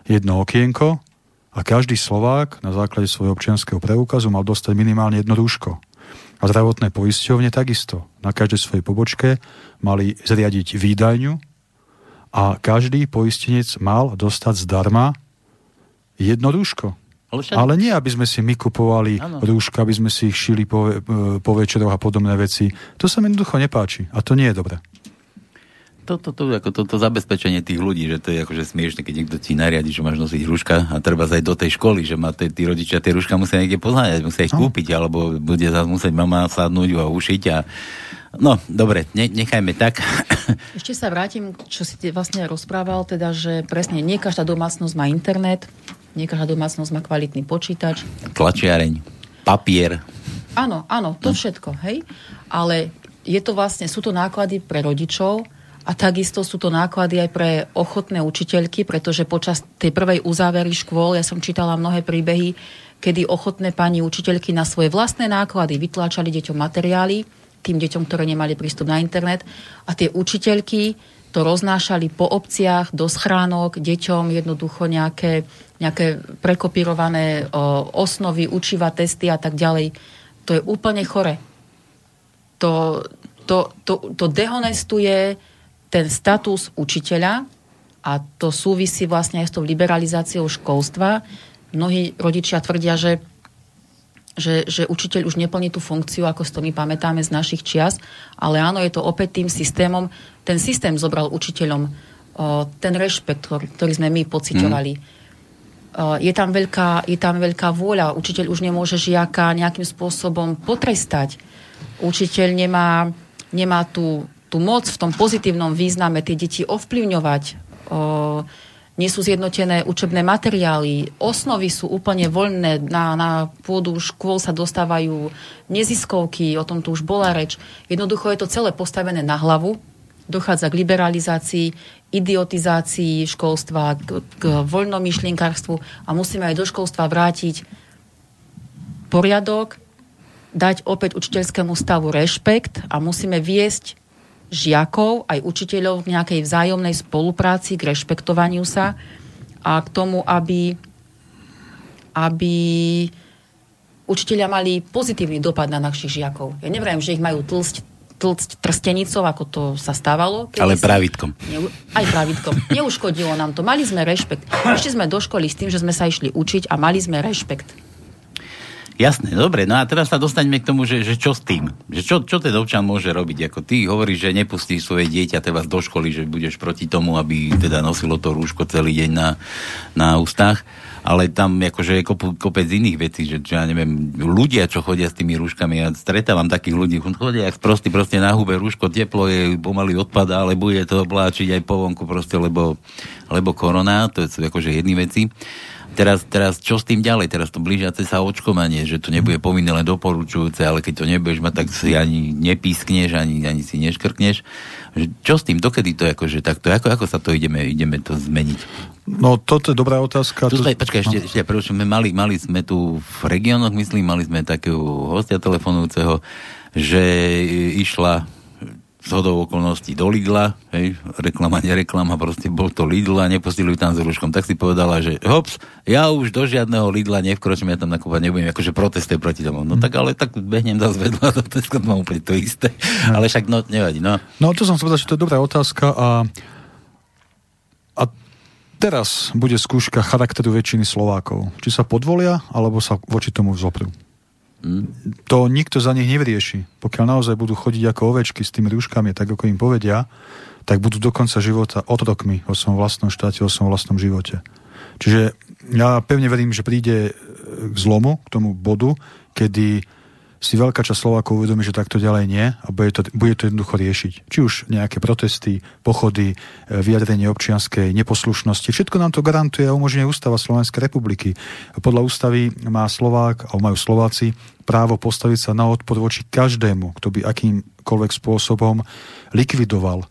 jedno okienko a každý Slovák na základe svojho občianského preukazu mal dostať minimálne jedno rúško. A zdravotné poisťovne takisto. Na každej svojej pobočke mali zriadiť výdajňu a každý poistenec mal dostať zdarma jedno rúško. Ale, však... Ale nie, aby sme si my kupovali ano. rúška, aby sme si ich šili po, e, po večeroch a podobné veci. To sa mi jednoducho nepáči a to nie je dobré. Toto to, to, ako to, to zabezpečenie tých ľudí, že to je akože smiešne, keď niekto ti nariadi, že máš nosiť rúška a treba aj do tej školy, že má tí rodičia tie rúška musia niekde poznať, musia ich no. kúpiť, alebo bude zase musieť mama sadnúť a ušiť a No, dobre, ne, nechajme tak. *coughs* Ešte sa vrátim, čo si vlastne rozprával, teda, že presne nie každá domácnosť má internet, nie každá domácnosť má kvalitný počítač. Tlačiareň, papier. Áno, áno, to všetko, hej. Ale je to vlastne, sú to náklady pre rodičov a takisto sú to náklady aj pre ochotné učiteľky, pretože počas tej prvej uzávery škôl, ja som čítala mnohé príbehy, kedy ochotné pani učiteľky na svoje vlastné náklady vytláčali deťom materiály, tým deťom, ktoré nemali prístup na internet a tie učiteľky to roznášali po obciach, do schránok, deťom jednoducho nejaké, nejaké prekopírované o, osnovy, učiva, testy a tak ďalej. To je úplne chore. To, to, to, to dehonestuje ten status učiteľa a to súvisí vlastne aj s tou liberalizáciou školstva. Mnohí rodičia tvrdia, že že, že učiteľ už neplní tú funkciu, ako si to my pamätáme z našich čias, ale áno, je to opäť tým systémom. Ten systém zobral učiteľom o, ten rešpekt, ktorý, sme my pociťovali. Mm. O, je, tam veľká, je tam veľká vôľa. Učiteľ už nemôže žiaka nejakým spôsobom potrestať. Učiteľ nemá, nemá tú, tú moc v tom pozitívnom význame tie deti ovplyvňovať. O, nie sú zjednotené učebné materiály, osnovy sú úplne voľné, na, na pôdu škôl sa dostávajú neziskovky, o tom tu už bola reč. Jednoducho je to celé postavené na hlavu, dochádza k liberalizácii, idiotizácii školstva, k, k voľnomyšlienkárstvu a musíme aj do školstva vrátiť poriadok, dať opäť učiteľskému stavu rešpekt a musíme viesť žiakov, aj učiteľov v nejakej vzájomnej spolupráci k rešpektovaniu sa a k tomu, aby, aby učiteľia mali pozitívny dopad na našich žiakov. Ja neviem, že ich majú tlsť tlcť trstenicou, ako to sa stávalo. Ale pravítkom. Ne, aj pravítkom. Neuškodilo nám to. Mali sme rešpekt. Ešte sme do školy s tým, že sme sa išli učiť a mali sme rešpekt. Jasné, dobre, no a teraz sa dostaňme k tomu, že, že čo s tým? Že čo, čo ten občan môže robiť? Ako ty hovoríš, že nepustíš svoje dieťa teda do školy, že budeš proti tomu, aby teda nosilo to rúško celý deň na, na ústach, ale tam akože je kop, kopec iných vecí, že, že ja neviem, ľudia, čo chodia s tými rúškami, ja stretávam takých ľudí, chodia jak proste, proste na hube rúško, teplo je, pomaly odpadá, ale bude to obláčiť aj po vonku proste, lebo, lebo korona, to sú akože jedny veci teraz, teraz čo s tým ďalej? Teraz to blížiace sa očkovanie, že to nebude povinné len doporučujúce, ale keď to nebudeš mať, tak si ani nepískneš, ani, ani si neškrkneš. Čo s tým? Dokedy to akože takto? Ako, ako sa to ideme, ideme to zmeniť? No, toto je dobrá otázka. Tu, to... Počkaj, ešte, ešte sme mali, mali sme tu v regiónoch, myslím, mali sme takého hostia telefonujúceho, že išla z hodou okolností do Lidla, hej, reklama, nereklama, proste bol to Lidl a nepustili tam s ruškom. Tak si povedala, že hops, ja už do žiadneho Lidla nevkročím, ja tam nakúpať nebudem, akože protestuje proti tomu. No tak ale tak behnem zase vedľa, *laughs* to je mám úplne to isté. No. Ale však no, nevadí, no. No to som povedal, že to je dobrá otázka a, a teraz bude skúška charakteru väčšiny Slovákov. Či sa podvolia, alebo sa voči tomu vzoprú. To nikto za nich nevyrieši. Pokiaľ naozaj budú chodiť ako ovečky s tými rúškami, tak ako im povedia, tak budú do konca života otrokmi o svojom vlastnom štáte, o svojom vlastnom živote. Čiže ja pevne verím, že príde k zlomu, k tomu bodu, kedy si veľká časť Slovákov uvedomí, že takto ďalej nie a bude to, bude to jednoducho riešiť. Či už nejaké protesty, pochody, e, vyjadrenie občianskej neposlušnosti. Všetko nám to garantuje a umožňuje Ústava Slovenskej republiky. Podľa ústavy má Slovák, alebo majú Slováci, právo postaviť sa na odpor voči každému, kto by akýmkoľvek spôsobom likvidoval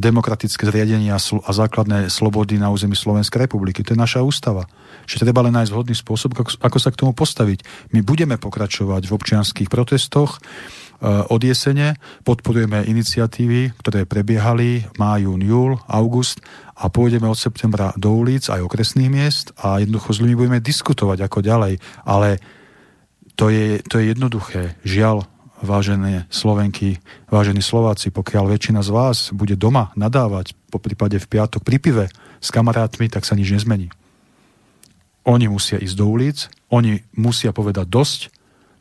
demokratické zriadenia a základné slobody na území Slovenskej republiky. To je naša ústava. Čiže treba len nájsť vhodný spôsob, ako sa k tomu postaviť. My budeme pokračovať v občianských protestoch eh, od jesene, podporujeme iniciatívy, ktoré prebiehali má, jún, júl, august a pôjdeme od septembra do ulic aj okresných miest a jednoducho s ľuďmi budeme diskutovať ako ďalej. Ale to je, to je jednoduché. Žiaľ, vážené Slovenky, vážení Slováci, pokiaľ väčšina z vás bude doma nadávať, po prípade v piatok pri pive s kamarátmi, tak sa nič nezmení. Oni musia ísť do ulic, oni musia povedať dosť,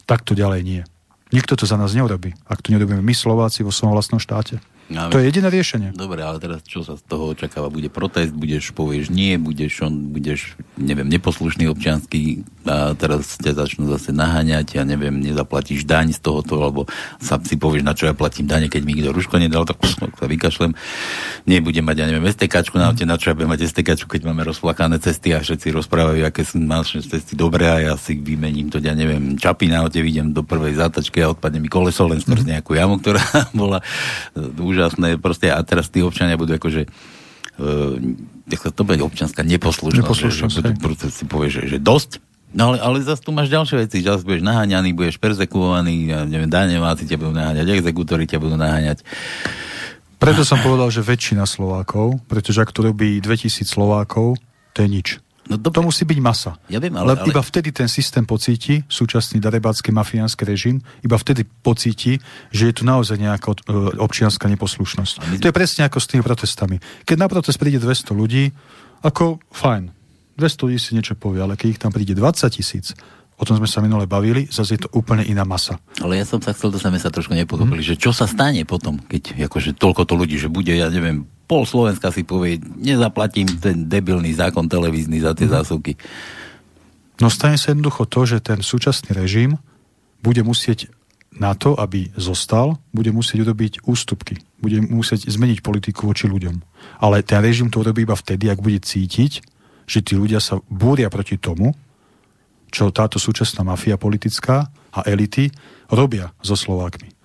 tak to ďalej nie. Nikto to za nás neurobí, ak to nerobíme my Slováci vo svojom vlastnom štáte. No, to je jediné riešenie. Dobre, ale teraz čo sa z toho očakáva? Bude protest, budeš, povieš nie, budeš, on, budeš neviem, neposlušný občiansky a teraz ťa začnú zase naháňať, ja neviem, nezaplatíš daň z tohoto, alebo sa si povieš, na čo ja platím dane, keď mi nikto ruško nedal, tak sa vykašlem. Nebudem mať, ja neviem, STK na aute, na čo ja budem mať STK, keď máme rozplakané cesty a všetci rozprávajú, aké sú naše cesty dobré a ja si vymením to, ja neviem, čapy na aute, vidím do prvej zátačky a odpadne mi koleso len skrz mhm. nejakú jamu, ktorá *laughs* bola už úžasné, proste a teraz tí občania budú akože uh, to bude občianská neposlušnosť, neposlušnosť že, že, si povie, že, že dosť, No ale, ale zase tu máš ďalšie veci, že zase budeš naháňaný, budeš perzekuovaný, ja neviem, daňováci ťa budú naháňať, exekútory ťa budú naháňať. Preto som povedal, že väčšina Slovákov, pretože ak to robí 2000 Slovákov, to je nič. No dobre. To musí byť masa. Ja viem, ale, ale... Iba vtedy ten systém pocíti, súčasný darebácky mafiánsky režim, iba vtedy pocíti, že je tu naozaj nejaká e, občianská neposlušnosť. My... To je presne ako s tými protestami. Keď na protest príde 200 ľudí, ako fajn, 200 ľudí si niečo povie, ale keď ich tam príde 20 tisíc, o tom sme sa minule bavili, zase je to úplne iná masa. Ale ja som sa chcel, to sa sa trošku nepochopili, hmm. že čo sa stane potom, keď akože toľko to ľudí, že bude, ja neviem, pol Slovenska si povie, nezaplatím ten debilný zákon televízny za tie mm. zásuvky. No stane sa jednoducho to, že ten súčasný režim bude musieť na to, aby zostal, bude musieť urobiť ústupky. Bude musieť zmeniť politiku voči ľuďom. Ale ten režim to urobí iba vtedy, ak bude cítiť, že tí ľudia sa búria proti tomu, čo táto súčasná mafia politická a elity robia so Slovákmi.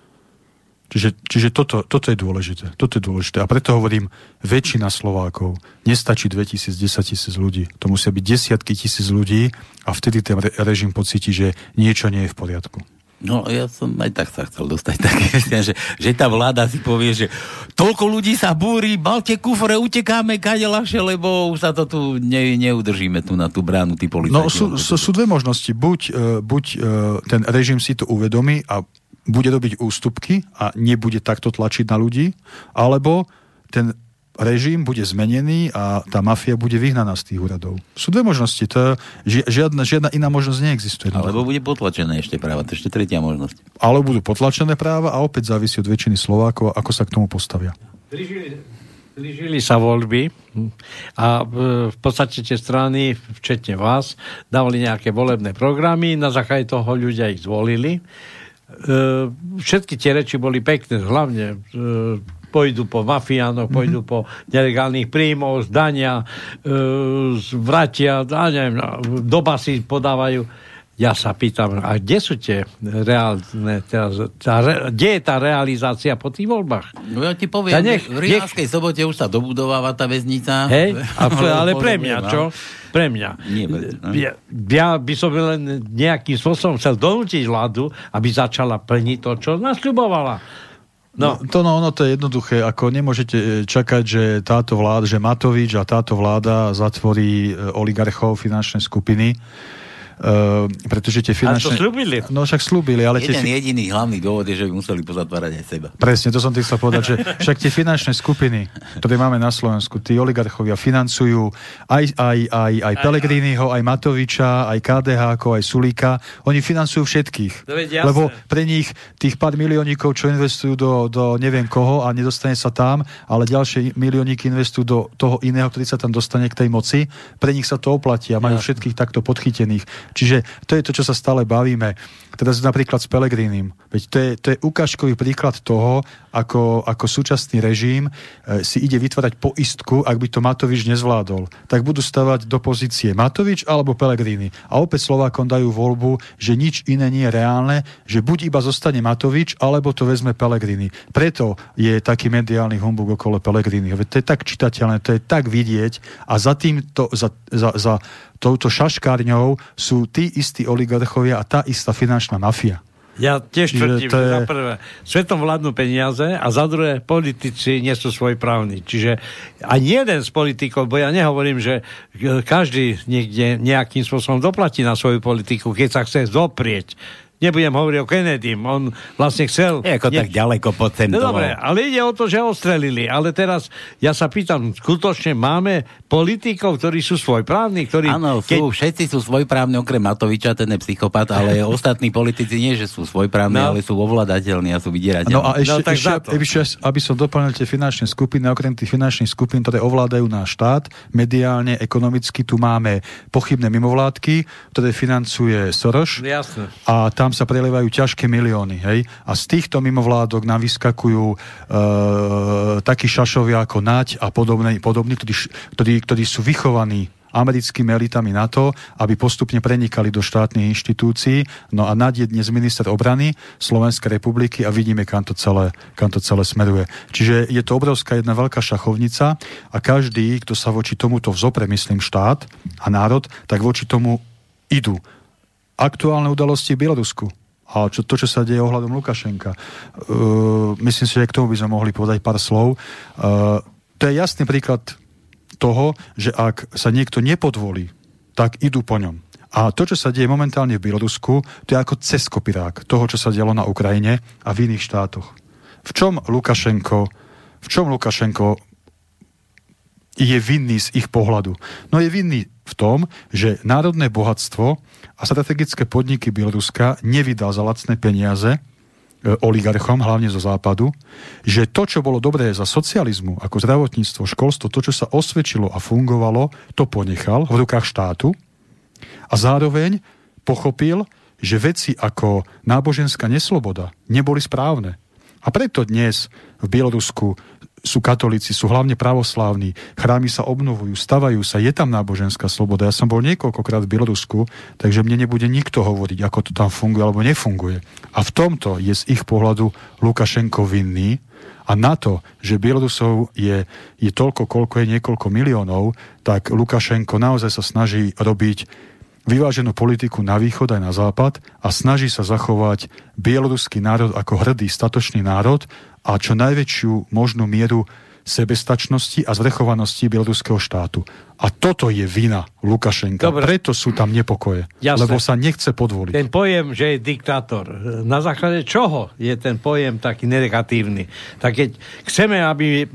Čiže, čiže toto, toto je dôležité. Toto je dôležité. A preto hovorím, väčšina Slovákov nestačí 2000, 10 tisíc ľudí. To musia byť desiatky tisíc ľudí a vtedy ten re- režim pocíti, že niečo nie je v poriadku. No, ja som aj tak sa chcel dostať *laughs* také, že, že tá vláda si povie, že toľko ľudí sa búri, balte kufre, utekáme kade ľahšie, lebo už sa to tu ne, neudržíme tu na tú bránu, tí policajti. No, sú, sú, sú dve možnosti. Buď, uh, buď uh, ten režim si to uvedomí a bude robiť ústupky a nebude takto tlačiť na ľudí, alebo ten režim bude zmenený a tá mafia bude vyhnaná z tých úradov. Sú dve možnosti. To, žiadna, žiadna iná možnosť neexistuje. Alebo bude potlačené ešte práva. To je ešte tretia možnosť. Ale budú potlačené práva a opäť závisí od väčšiny Slovákov, ako sa k tomu postavia. Blížili sa voľby a e, v podstate tie strany, včetne vás, dávali nejaké volebné programy, na základe toho ľudia ich zvolili všetky tie reči boli pekné, hlavne e, pôjdu po mafiánoch, pôjdu mm-hmm. po nelegálnych príjmov, zdania, e, zvratia, neviem, doba si podávajú. Ja sa pýtam, a kde sú tie reálne, teraz, tá, kde je tá realizácia po tých voľbách? No ja ti poviem, ja nech, v Rinalskej nech... sobote už sa dobudováva tá väznica. Hej, *laughs* a, ale pre mňa, čo? Pre mňa. Nie, ja, ja by som len nejakým spôsobom chcel donútiť vládu, aby začala plniť to, čo nasľubovala. No. no. To no, ono to je jednoduché, ako nemôžete e, čakať, že táto vláda, že Matovič a táto vláda zatvorí e, oligarchov finančné skupiny Uh, pretože tie finančné... A to slúbili. No však slúbili, ale... Jeden tie... jediný hlavný dôvod je, že by museli pozatvárať aj seba. Presne, to som tým chcel povedať, že však tie finančné skupiny, ktoré máme na Slovensku, tí oligarchovia financujú aj, aj, aj, aj Pelegriniho, aj Matoviča, aj KDH, aj Sulíka. Oni financujú všetkých. Lebo pre nich tých pár miliónikov, čo investujú do, do neviem koho a nedostane sa tam, ale ďalšie milióniky investujú do toho iného, ktorý sa tam dostane k tej moci, pre nich sa to oplatí a majú všetkých takto podchytených. Čiže to je to, čo sa stále bavíme. Teda napríklad s Pelegrínim. Veď to je, to je ukážkový príklad toho, ako, ako súčasný režim e, si ide vytvárať poistku, ak by to Matovič nezvládol. Tak budú stavať do pozície Matovič alebo Pelegrini. A opäť Slovákom dajú voľbu, že nič iné nie je reálne, že buď iba zostane Matovič, alebo to vezme Pelegrini. Preto je taký mediálny humbug okolo Pelegrini. Veď to je tak čitateľné, to je tak vidieť a za týmto, za, za, za touto šaškárňou sú tí istí oligarchovia a tá istá finančná mafia. Ja tiež tvrdím, že, je... že za prvé svetom vládnu peniaze a za druhé politici nie sú svojprávni. Čiže ani jeden z politikov, bo ja nehovorím, že každý niekde nejakým spôsobom doplatí na svoju politiku, keď sa chce zoprieť Nebudem hovoriť o Kennedy, on vlastne chcel... Je ako nie... tak ďaleko No dobre, ale ide o to, že ostrelili. Ale teraz ja sa pýtam, skutočne máme politikov, ktorí sú svojprávni, ktorí... Áno, keď... sú, všetci sú svojprávni, okrem Matoviča, ten je psychopat, ale *laughs* ostatní politici nie, že sú svojprávni, No. ale sú ovladateľní a sú vydierateľní. No a ešte, No, tak ešte, to. ešte, aby som doplnil tie finančné skupiny, okrem tých finančných skupín, ktoré ovládajú náš štát, mediálne, ekonomicky, tu máme pochybné mimovládky, ktoré financuje Soros. Jasné. a tam sa prelievajú ťažké milióny. Hej? A z týchto mimovládok nám vyskakujú e, takí šašovia ako Naď a podobní, podobní ktorí, ktorí, ktorí sú vychovaní americkými elitami na to, aby postupne prenikali do štátnych inštitúcií. No a Naď je dnes minister obrany Slovenskej republiky a vidíme, kam to celé, kam to celé smeruje. Čiže je to obrovská jedna veľká šachovnica a každý, kto sa voči tomuto vzopre, myslím, štát a národ, tak voči tomu idú aktuálne udalosti v Bielorusku. A čo, to, čo sa deje ohľadom Lukašenka. Uh, myslím si, že k tomu by sme mohli povedať pár slov. Uh, to je jasný príklad toho, že ak sa niekto nepodvolí, tak idú po ňom. A to, čo sa deje momentálne v Bielorusku, to je ako cez kopirák toho, čo sa dialo na Ukrajine a v iných štátoch. V čom Lukašenko, v čom Lukašenko je vinný z ich pohľadu? No je vinný v tom, že národné bohatstvo strategické podniky Bieloruska nevydal za lacné peniaze e, oligarchom, hlavne zo západu, že to, čo bolo dobré za socializmu, ako zdravotníctvo, školstvo, to, čo sa osvedčilo a fungovalo, to ponechal v rukách štátu a zároveň pochopil, že veci ako náboženská nesloboda neboli správne. A preto dnes v Bielorusku sú katolíci, sú hlavne pravoslávni, chrámy sa obnovujú, stavajú sa, je tam náboženská sloboda. Ja som bol niekoľkokrát v Bielorusku, takže mne nebude nikto hovoriť, ako to tam funguje alebo nefunguje. A v tomto je z ich pohľadu Lukašenko vinný a na to, že Bielorusov je, je toľko, koľko je niekoľko miliónov, tak Lukašenko naozaj sa snaží robiť vyváženú politiku na východ aj na západ a snaží sa zachovať bieloruský národ ako hrdý, statočný národ a čo najväčšiu možnú mieru sebestačnosti a zvrchovanosti bieloruského štátu. A toto je vina Lukašenka. Dobre. Preto sú tam nepokoje. Jasné. Lebo sa nechce podvoliť. Ten pojem, že je diktátor, na základe čoho je ten pojem taký negatívny? Tak keď chceme, aby e,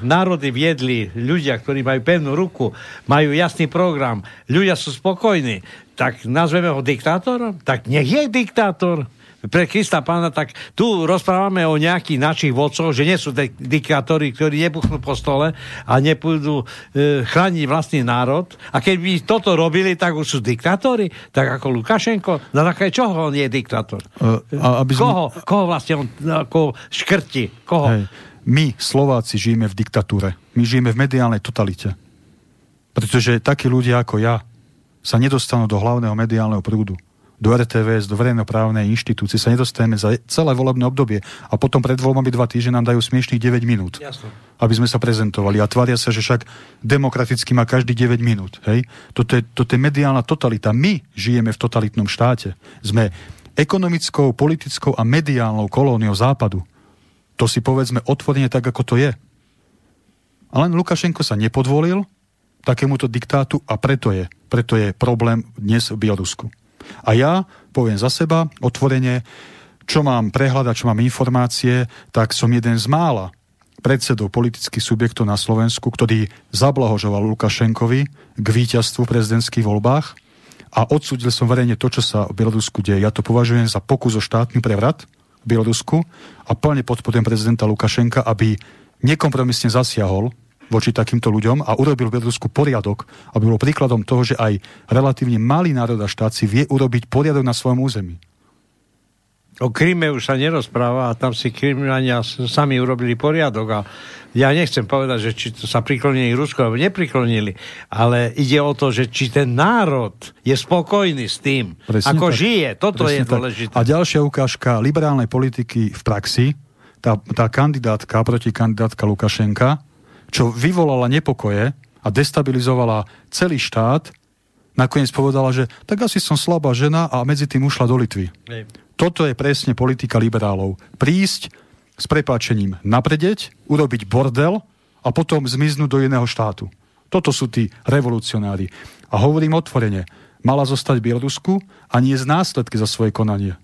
národy viedli ľudia, ktorí majú pevnú ruku, majú jasný program, ľudia sú spokojní, tak nazveme ho diktátorom? Tak nech je diktátor. Pre Krista pána, tak tu rozprávame o nejakých našich vodcoch, že nie sú dik- diktátori, ktorí nebuchnú po stole a nepôjdu e, chrániť vlastný národ. A keď by toto robili, tak už sú diktátori, tak ako Lukašenko. Na základe čoho on je diktátor? E, a aby sme- koho, koho vlastne on ako škrti? Koho? Hej. My, Slováci, žijeme v diktatúre. My žijeme v mediálnej totalite. Pretože takí ľudia ako ja sa nedostanú do hlavného mediálneho prúdu. Do RTVS, do verejnoprávnej inštitúcie sa nedostaneme za celé volebné obdobie a potom pred voľbami dva týždne nám dajú smiešných 9 minút. Jasno. Aby sme sa prezentovali a tvária sa, že však demokraticky má každý 9 minút. Hej? Toto, je, toto je mediálna totalita. My žijeme v totalitnom štáte. Sme ekonomickou, politickou a mediálnou kolóniou západu. To si povedzme otvorene tak, ako to je. A len Lukašenko sa nepodvolil takémuto diktátu a preto je, preto je problém dnes v Bielorusku. A ja poviem za seba otvorene, čo mám prehľadať, čo mám informácie, tak som jeden z mála predsedov politických subjektov na Slovensku, ktorý zablahožoval Lukašenkovi k víťazstvu v prezidentských voľbách a odsúdil som verejne to, čo sa v Bielorusku deje. Ja to považujem za pokus o štátny prevrat v Bielorusku a plne podporujem prezidenta Lukašenka, aby nekompromisne zasiahol voči takýmto ľuďom a urobil v Bielorusku poriadok, aby bol príkladom toho, že aj relatívne malý národ a štát si vie urobiť poriadok na svojom území. O Kríme už sa nerozpráva a tam si Krimania s- sami urobili poriadok a ja nechcem povedať, že či sa priklonili Rusko alebo nepriklonili, ale ide o to, že či ten národ je spokojný s tým, Presne ako tak. žije. Toto Presne je tak. dôležité. A ďalšia ukážka liberálnej politiky v praxi, tá, tá kandidátka, protikandidátka Lukašenka, čo vyvolala nepokoje a destabilizovala celý štát, nakoniec povedala, že tak asi som slabá žena a medzi tým ušla do Litvy. Hej. Toto je presne politika liberálov. Prísť s prepáčením napredeť, urobiť bordel a potom zmiznúť do iného štátu. Toto sú tí revolucionári. A hovorím otvorene, mala zostať v Bielorusku a nie z následky za svoje konanie.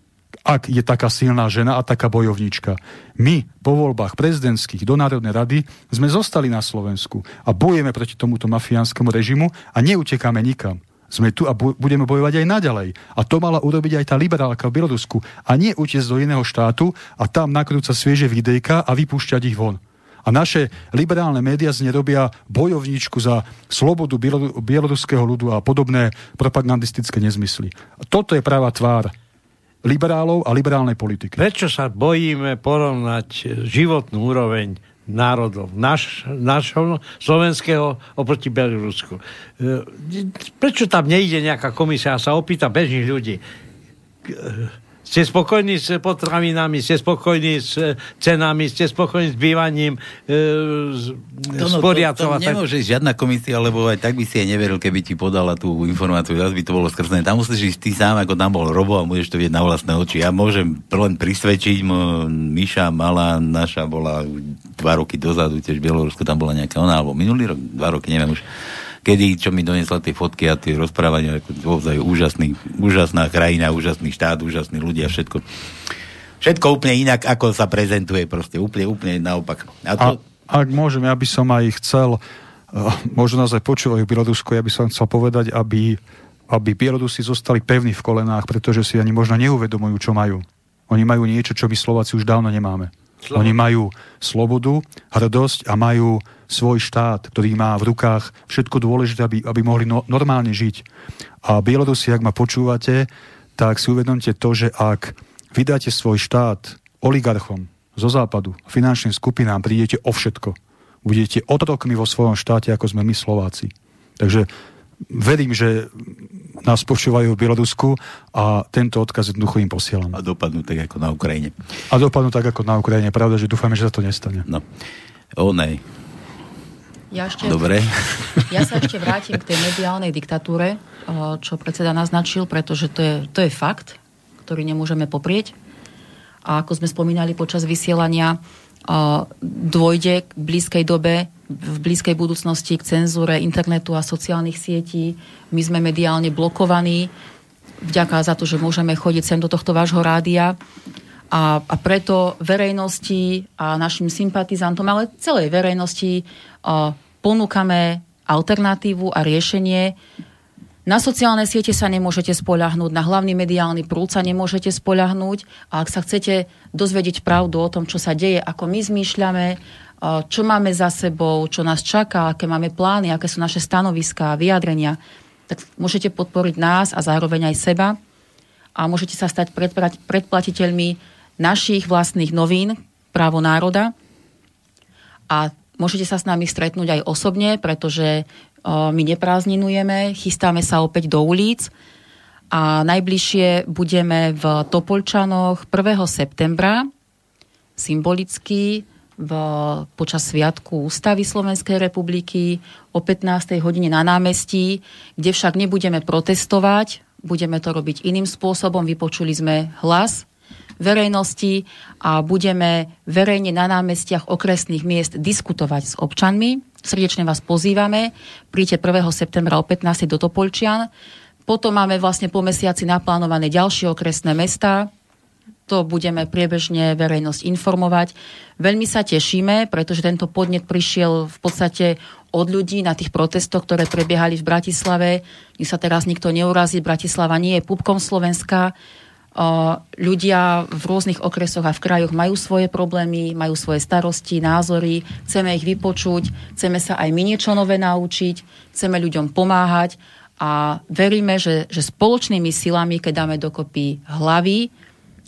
Ak je taká silná žena a taká bojovnička. My po voľbách prezidentských do Národnej rady sme zostali na Slovensku a bojujeme proti tomuto mafiánskému režimu a neutekáme nikam. Sme tu a bu- budeme bojovať aj naďalej. A to mala urobiť aj tá liberálka v Bielorusku. A nie utiecť do iného štátu a tam nakrúcať svieže videjka a vypúšťať ich von. A naše liberálne médiá z robia bojovníčku za slobodu bieloruského ľudu a podobné propagandistické nezmysly. Toto je práva tvár liberálov a liberálnej politiky. Prečo sa bojíme porovnať životnú úroveň národov, naš, našho slovenského oproti Bielorusku. E, prečo tam nejde nejaká komisia a sa opýta bežných ľudí? Ste spokojní s potravinami, ste spokojní s eh, cenami, ste spokojní s bývaním, e, s, to, no, to, to nemôže žiadna komisia, lebo aj tak by si aj neveril, keby ti podala tú informáciu, zase by to bolo skrzené. Tam musíš ísť ty sám, ako tam bol Robo a môžeš to vidieť na vlastné oči. Ja môžem len prisvedčiť, Miša malá, naša bola dva roky dozadu, tiež v Bielorusku, tam bola nejaká ona, alebo minulý rok, dva roky, neviem už kedy, čo mi donesla tie fotky a tie rozprávania, ako naozaj úžasný, úžasná krajina, úžasný štát, úžasní ľudia, všetko. Všetko úplne inak, ako sa prezentuje, proste úplne, úplne naopak. A, to... a ak môžem, ja by som aj chcel, uh, možno nás aj počúvajú v Bielorusku, ja by som chcel povedať, aby, aby Bielorusi zostali pevní v kolenách, pretože si ani možno neuvedomujú, čo majú. Oni majú niečo, čo my Slováci už dávno nemáme. Slobodu. Oni majú slobodu, hrdosť a majú svoj štát, ktorý má v rukách všetko dôležité, aby, aby mohli no, normálne žiť. A Bielorusi, ak ma počúvate, tak si uvedomte to, že ak vydáte svoj štát oligarchom zo západu, finančným skupinám, prídete o všetko. Budete otrokmi vo svojom štáte, ako sme my Slováci. Takže verím, že nás počúvajú v Bielorusku a tento odkaz jednoducho im posielam. A dopadnú tak ako na Ukrajine. A dopadnú tak ako na Ukrajine. Pravda, že dúfame, že sa to nestane. No. O nej. Ja ešte, Dobre. Ja sa ešte vrátim k tej mediálnej diktatúre, čo predseda naznačil, pretože to je, to je fakt, ktorý nemôžeme poprieť. A ako sme spomínali počas vysielania, dôjde k blízkej dobe v blízkej budúcnosti k cenzúre internetu a sociálnych sietí. My sme mediálne blokovaní vďaka za to, že môžeme chodiť sem do tohto vášho rádia. A, a preto verejnosti a našim sympatizantom, ale celej verejnosti a, ponúkame alternatívu a riešenie. Na sociálne siete sa nemôžete spoľahnúť, na hlavný mediálny prúd sa nemôžete spoľahnúť a ak sa chcete dozvedieť pravdu o tom, čo sa deje, ako my zmýšľame, čo máme za sebou, čo nás čaká, aké máme plány, aké sú naše stanoviská, vyjadrenia, tak môžete podporiť nás a zároveň aj seba. A môžete sa stať predplatiteľmi našich vlastných novín Právo národa. A môžete sa s nami stretnúť aj osobne, pretože my neprázdninujeme, chystáme sa opäť do ulic a najbližšie budeme v Topolčanoch 1. septembra symbolicky v, počas Sviatku Ústavy Slovenskej republiky o 15. hodine na námestí, kde však nebudeme protestovať, budeme to robiť iným spôsobom. Vypočuli sme hlas verejnosti a budeme verejne na námestiach okresných miest diskutovať s občanmi. Srdečne vás pozývame. Príďte 1. septembra o 15. do Topolčian. Potom máme vlastne po mesiaci naplánované ďalšie okresné mesta, to budeme priebežne verejnosť informovať. Veľmi sa tešíme, pretože tento podnet prišiel v podstate od ľudí na tých protestoch, ktoré prebiehali v Bratislave. Nech sa teraz nikto neurazí, Bratislava nie je pupkom Slovenska. Ľudia v rôznych okresoch a v krajoch majú svoje problémy, majú svoje starosti, názory, chceme ich vypočuť, chceme sa aj my niečo nové naučiť, chceme ľuďom pomáhať a veríme, že, že spoločnými silami, keď dáme dokopy hlavy,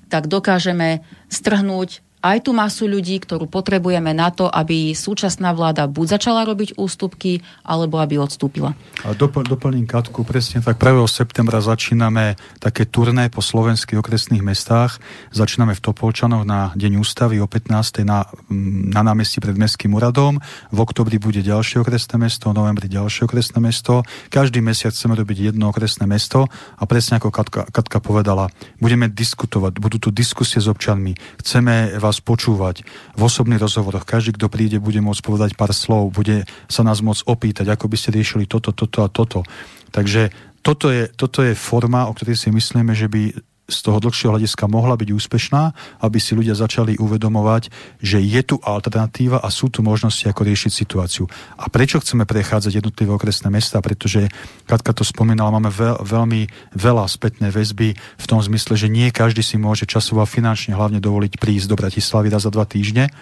tak dokážeme strhnúť aj tú masu ľudí, ktorú potrebujeme na to, aby súčasná vláda buď začala robiť ústupky, alebo aby odstúpila. A dopl- doplním Katku, presne tak 1. septembra začíname také turné po slovenských okresných mestách. Začíname v Topolčanoch na Deň ústavy o 15. na, mm, na námestí pred Mestským úradom. V oktobri bude ďalšie okresné mesto, v novembri ďalšie okresné mesto. Každý mesiac chceme robiť jedno okresné mesto a presne ako Katka, Katka povedala, budeme diskutovať, budú tu diskusie s občanmi. Chceme vás počúvať v osobných rozhovoroch. Každý, kto príde, bude môcť povedať pár slov, bude sa nás môcť opýtať, ako by ste riešili toto, toto a toto. Takže toto je, toto je forma, o ktorej si myslíme, že by z toho dlhšieho hľadiska mohla byť úspešná, aby si ľudia začali uvedomovať, že je tu alternatíva a sú tu možnosti, ako riešiť situáciu. A prečo chceme prechádzať jednotlivé okresné mesta? Pretože, Katka to spomínala, máme veľ, veľmi veľa spätné väzby v tom zmysle, že nie každý si môže časovo a finančne hlavne dovoliť prísť do Bratislavy raz za dva týždne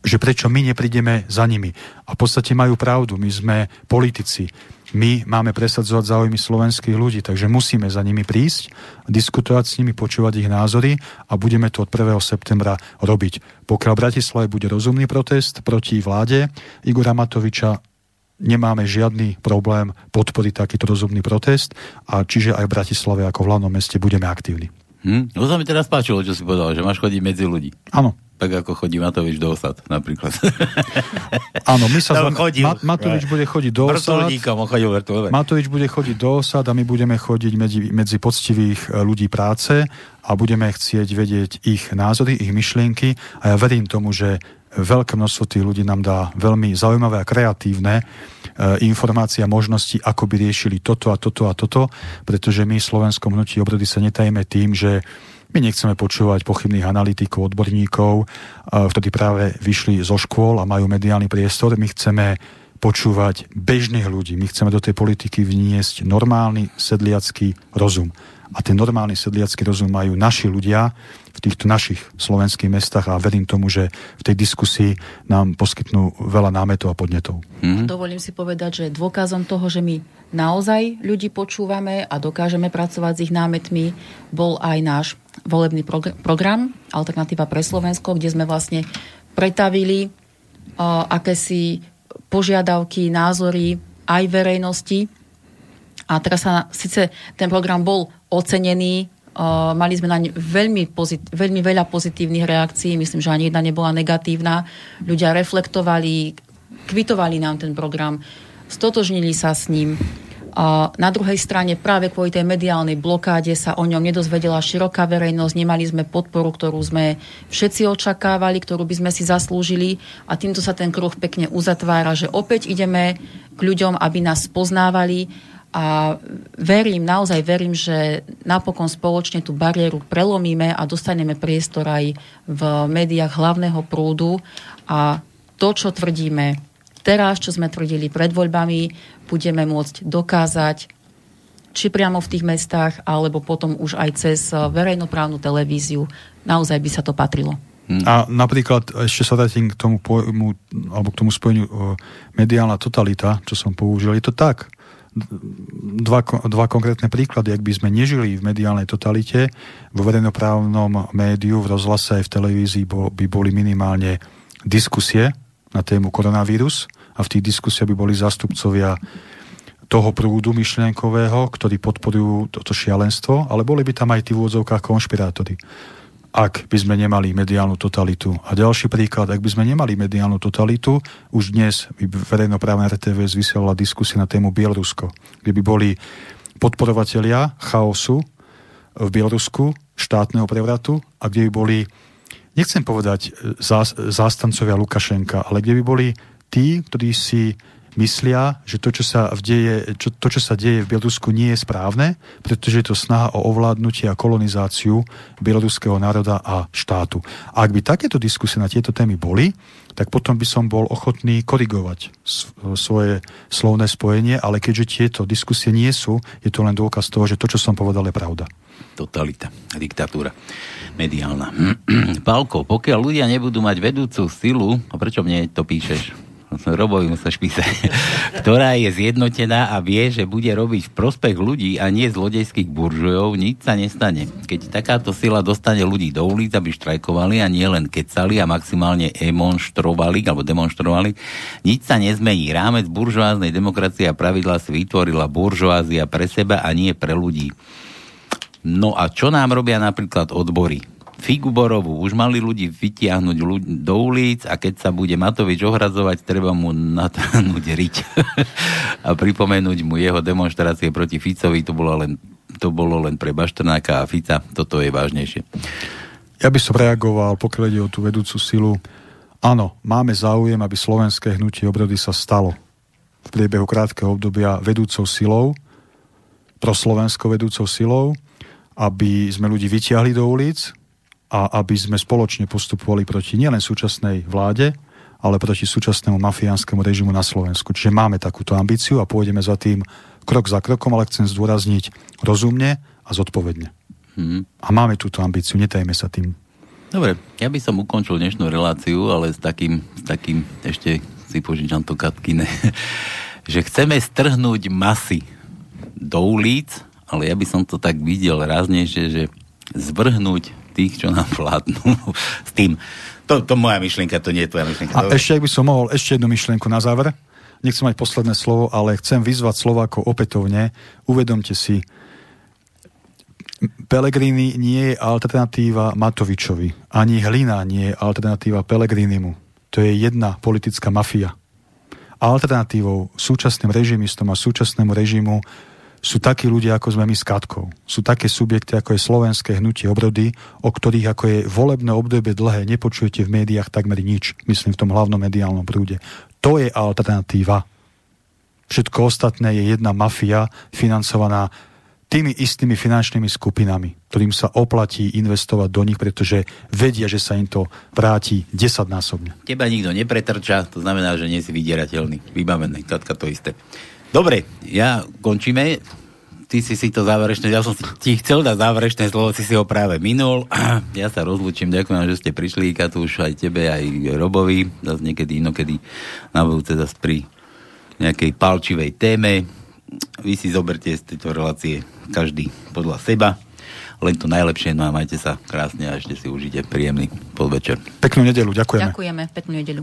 že prečo my neprídeme za nimi. A v podstate majú pravdu, my sme politici. My máme presadzovať záujmy slovenských ľudí, takže musíme za nimi prísť, diskutovať s nimi, počúvať ich názory a budeme to od 1. septembra robiť. Pokiaľ v Bratislave bude rozumný protest proti vláde Igora Matoviča, nemáme žiadny problém podporiť takýto rozumný protest a čiže aj v Bratislave ako v hlavnom meste budeme aktívni. Hm? No sa mi teraz páčilo, čo si povedal, že máš chodiť medzi ľudí. Áno tak ako chodí Matovič do osad, napríklad. *laughs* Áno, my sa... Zva... Ma- Matovič bude chodiť do osad. Matovič bude chodiť do osad a my budeme chodiť medzi, medzi poctivých e, ľudí práce a budeme chcieť vedieť ich názory, ich myšlienky a ja verím tomu, že veľké množstvo tých ľudí nám dá veľmi zaujímavé a kreatívne e, informácie a možnosti, ako by riešili toto a toto a toto, pretože my v Slovenskom hnutí obrody sa netajíme tým, že my nechceme počúvať pochybných analytikov, odborníkov, ktorí práve vyšli zo škôl a majú mediálny priestor. My chceme počúvať bežných ľudí. My chceme do tej politiky vniesť normálny sedliacký rozum. A ten normálny sedliacký rozum majú naši ľudia v týchto našich slovenských mestách a verím tomu, že v tej diskusii nám poskytnú veľa námetov a podnetov. Mm-hmm. Dovolím si povedať, že dôkazom toho, že my naozaj ľudí počúvame a dokážeme pracovať s ich námetmi, bol aj náš volebný progr- program Alternatíva pre Slovensko, kde sme vlastne pretavili uh, akési požiadavky, názory aj verejnosti. A teraz sa, síce ten program bol ocenený, mali sme naň veľmi, pozit- veľmi veľa pozitívnych reakcií, myslím, že ani jedna nebola negatívna. Ľudia reflektovali, kvitovali nám ten program, stotožnili sa s ním. Na druhej strane práve kvôli tej mediálnej blokáde sa o ňom nedozvedela široká verejnosť, nemali sme podporu, ktorú sme všetci očakávali, ktorú by sme si zaslúžili a týmto sa ten kruh pekne uzatvára, že opäť ideme k ľuďom, aby nás poznávali a verím, naozaj verím, že napokon spoločne tú bariéru prelomíme a dostaneme priestor aj v médiách hlavného prúdu a to, čo tvrdíme teraz, čo sme tvrdili pred voľbami, budeme môcť dokázať či priamo v tých mestách, alebo potom už aj cez eh, verejnoprávnu televíziu. Naozaj by sa to patrilo. Hm. A napríklad, ešte sa vrátim k tomu pojmu, alebo k tomu spojeniu o, mediálna totalita, čo som použil. Je to tak. Dva, dva konkrétne príklady. Ak by sme nežili v mediálnej totalite, vo verejnoprávnom médiu, v rozhlase aj v televízii by boli minimálne diskusie na tému koronavírus a v tých diskusiách by boli zástupcovia toho prúdu myšlienkového, ktorí podporujú toto šialenstvo, ale boli by tam aj tí v úvodzovkách konšpirátori. Ak by sme nemali mediálnu totalitu. A ďalší príklad, ak by sme nemali mediálnu totalitu, už dnes by verejnoprávna RTVS vysielala diskusie na tému Bielorusko, kde by boli podporovatelia chaosu v Bielorusku, štátneho prevratu a kde by boli, nechcem povedať zástancovia Lukašenka, ale kde by boli tí, ktorí si myslia, že to, čo sa, deje, čo, to, čo sa deje v Bielorusku, nie je správne, pretože je to snaha o ovládnutie a kolonizáciu bieloruského národa a štátu. A ak by takéto diskusie na tieto témy boli, tak potom by som bol ochotný korigovať svoje slovné spojenie, ale keďže tieto diskusie nie sú, je to len dôkaz toho, že to, čo som povedal, je pravda. Totalita, diktatúra mediálna. *clears throat* Pálko, pokiaľ ľudia nebudú mať vedúcu silu, a prečo mne to píšeš? Robovi sa špísať, ktorá je zjednotená a vie, že bude robiť v prospech ľudí a nie zlodejských buržujov, nič sa nestane. Keď takáto sila dostane ľudí do ulic, aby štrajkovali a nie len kecali a maximálne demonstrovali, alebo demonstrovali, nič sa nezmení. Rámec buržoáznej demokracie a pravidla si vytvorila buržoázia pre seba a nie pre ľudí. No a čo nám robia napríklad odbory? Figu Borovú. Už mali ľudí vytiahnuť ľudí do ulic a keď sa bude Matovič ohrazovať, treba mu natrhnúť riť *laughs* a pripomenúť mu jeho demonstrácie proti Ficovi. To bolo len, to bolo len pre Baštrnáka a Fica. Toto je vážnejšie. Ja by som reagoval, pokiaľ ide o tú vedúcu silu. Áno, máme záujem, aby slovenské hnutie obrody sa stalo v priebehu krátkeho obdobia vedúcou silou, pro Slovensko vedúcou silou aby sme ľudí vyťahli do ulic a aby sme spoločne postupovali proti nielen súčasnej vláde, ale proti súčasnému mafiánskému režimu na Slovensku. Čiže máme takúto ambíciu a pôjdeme za tým krok za krokom, ale chcem zdôrazniť rozumne a zodpovedne. Hmm. A máme túto ambíciu, netajme sa tým. Dobre, ja by som ukončil dnešnú reláciu, ale s takým, s takým ešte si požičam to Katkine, *laughs* že chceme strhnúť masy do ulic, ale ja by som to tak videl ráznejšie, že zvrhnúť tých, čo nám vládnu *laughs* s tým. To, to moja myšlienka, to nie je tvoja myšlienka. A ešte, ak by som mohol, ešte jednu myšlienku na záver. Nechcem mať posledné slovo, ale chcem vyzvať Slovákov opätovne. Uvedomte si, Pelegrini nie je alternatíva Matovičovi. Ani Hlina nie je alternatíva Pelegrinimu. To je jedna politická mafia. Alternatívou súčasným režimistom a súčasnému režimu sú takí ľudia, ako sme my s Katkou. Sú také subjekty, ako je slovenské hnutie obrody, o ktorých ako je volebné obdobie dlhé, nepočujete v médiách takmer nič, myslím v tom hlavnom mediálnom prúde. To je alternatíva. Všetko ostatné je jedna mafia financovaná tými istými finančnými skupinami, ktorým sa oplatí investovať do nich, pretože vedia, že sa im to vráti desaťnásobne. Teba nikto nepretrča, to znamená, že nie si vydierateľný, vybavený, tatka to isté. Dobre, ja končíme. Ty si si to záverečné, ja som ti chcel dať záverečné slovo, si si ho práve minul. *clears throat* Ja sa rozlúčim, ďakujem, že ste prišli, Katúš, aj tebe, aj Robovi. Zase niekedy inokedy na budúce zase pri nejakej palčivej téme vy si zoberte z tejto relácie každý podľa seba. Len to najlepšie, no a majte sa krásne a ešte si užite príjemný podvečer. Peknú nedelu, ďakujeme. Ďakujeme, peknú nedelu.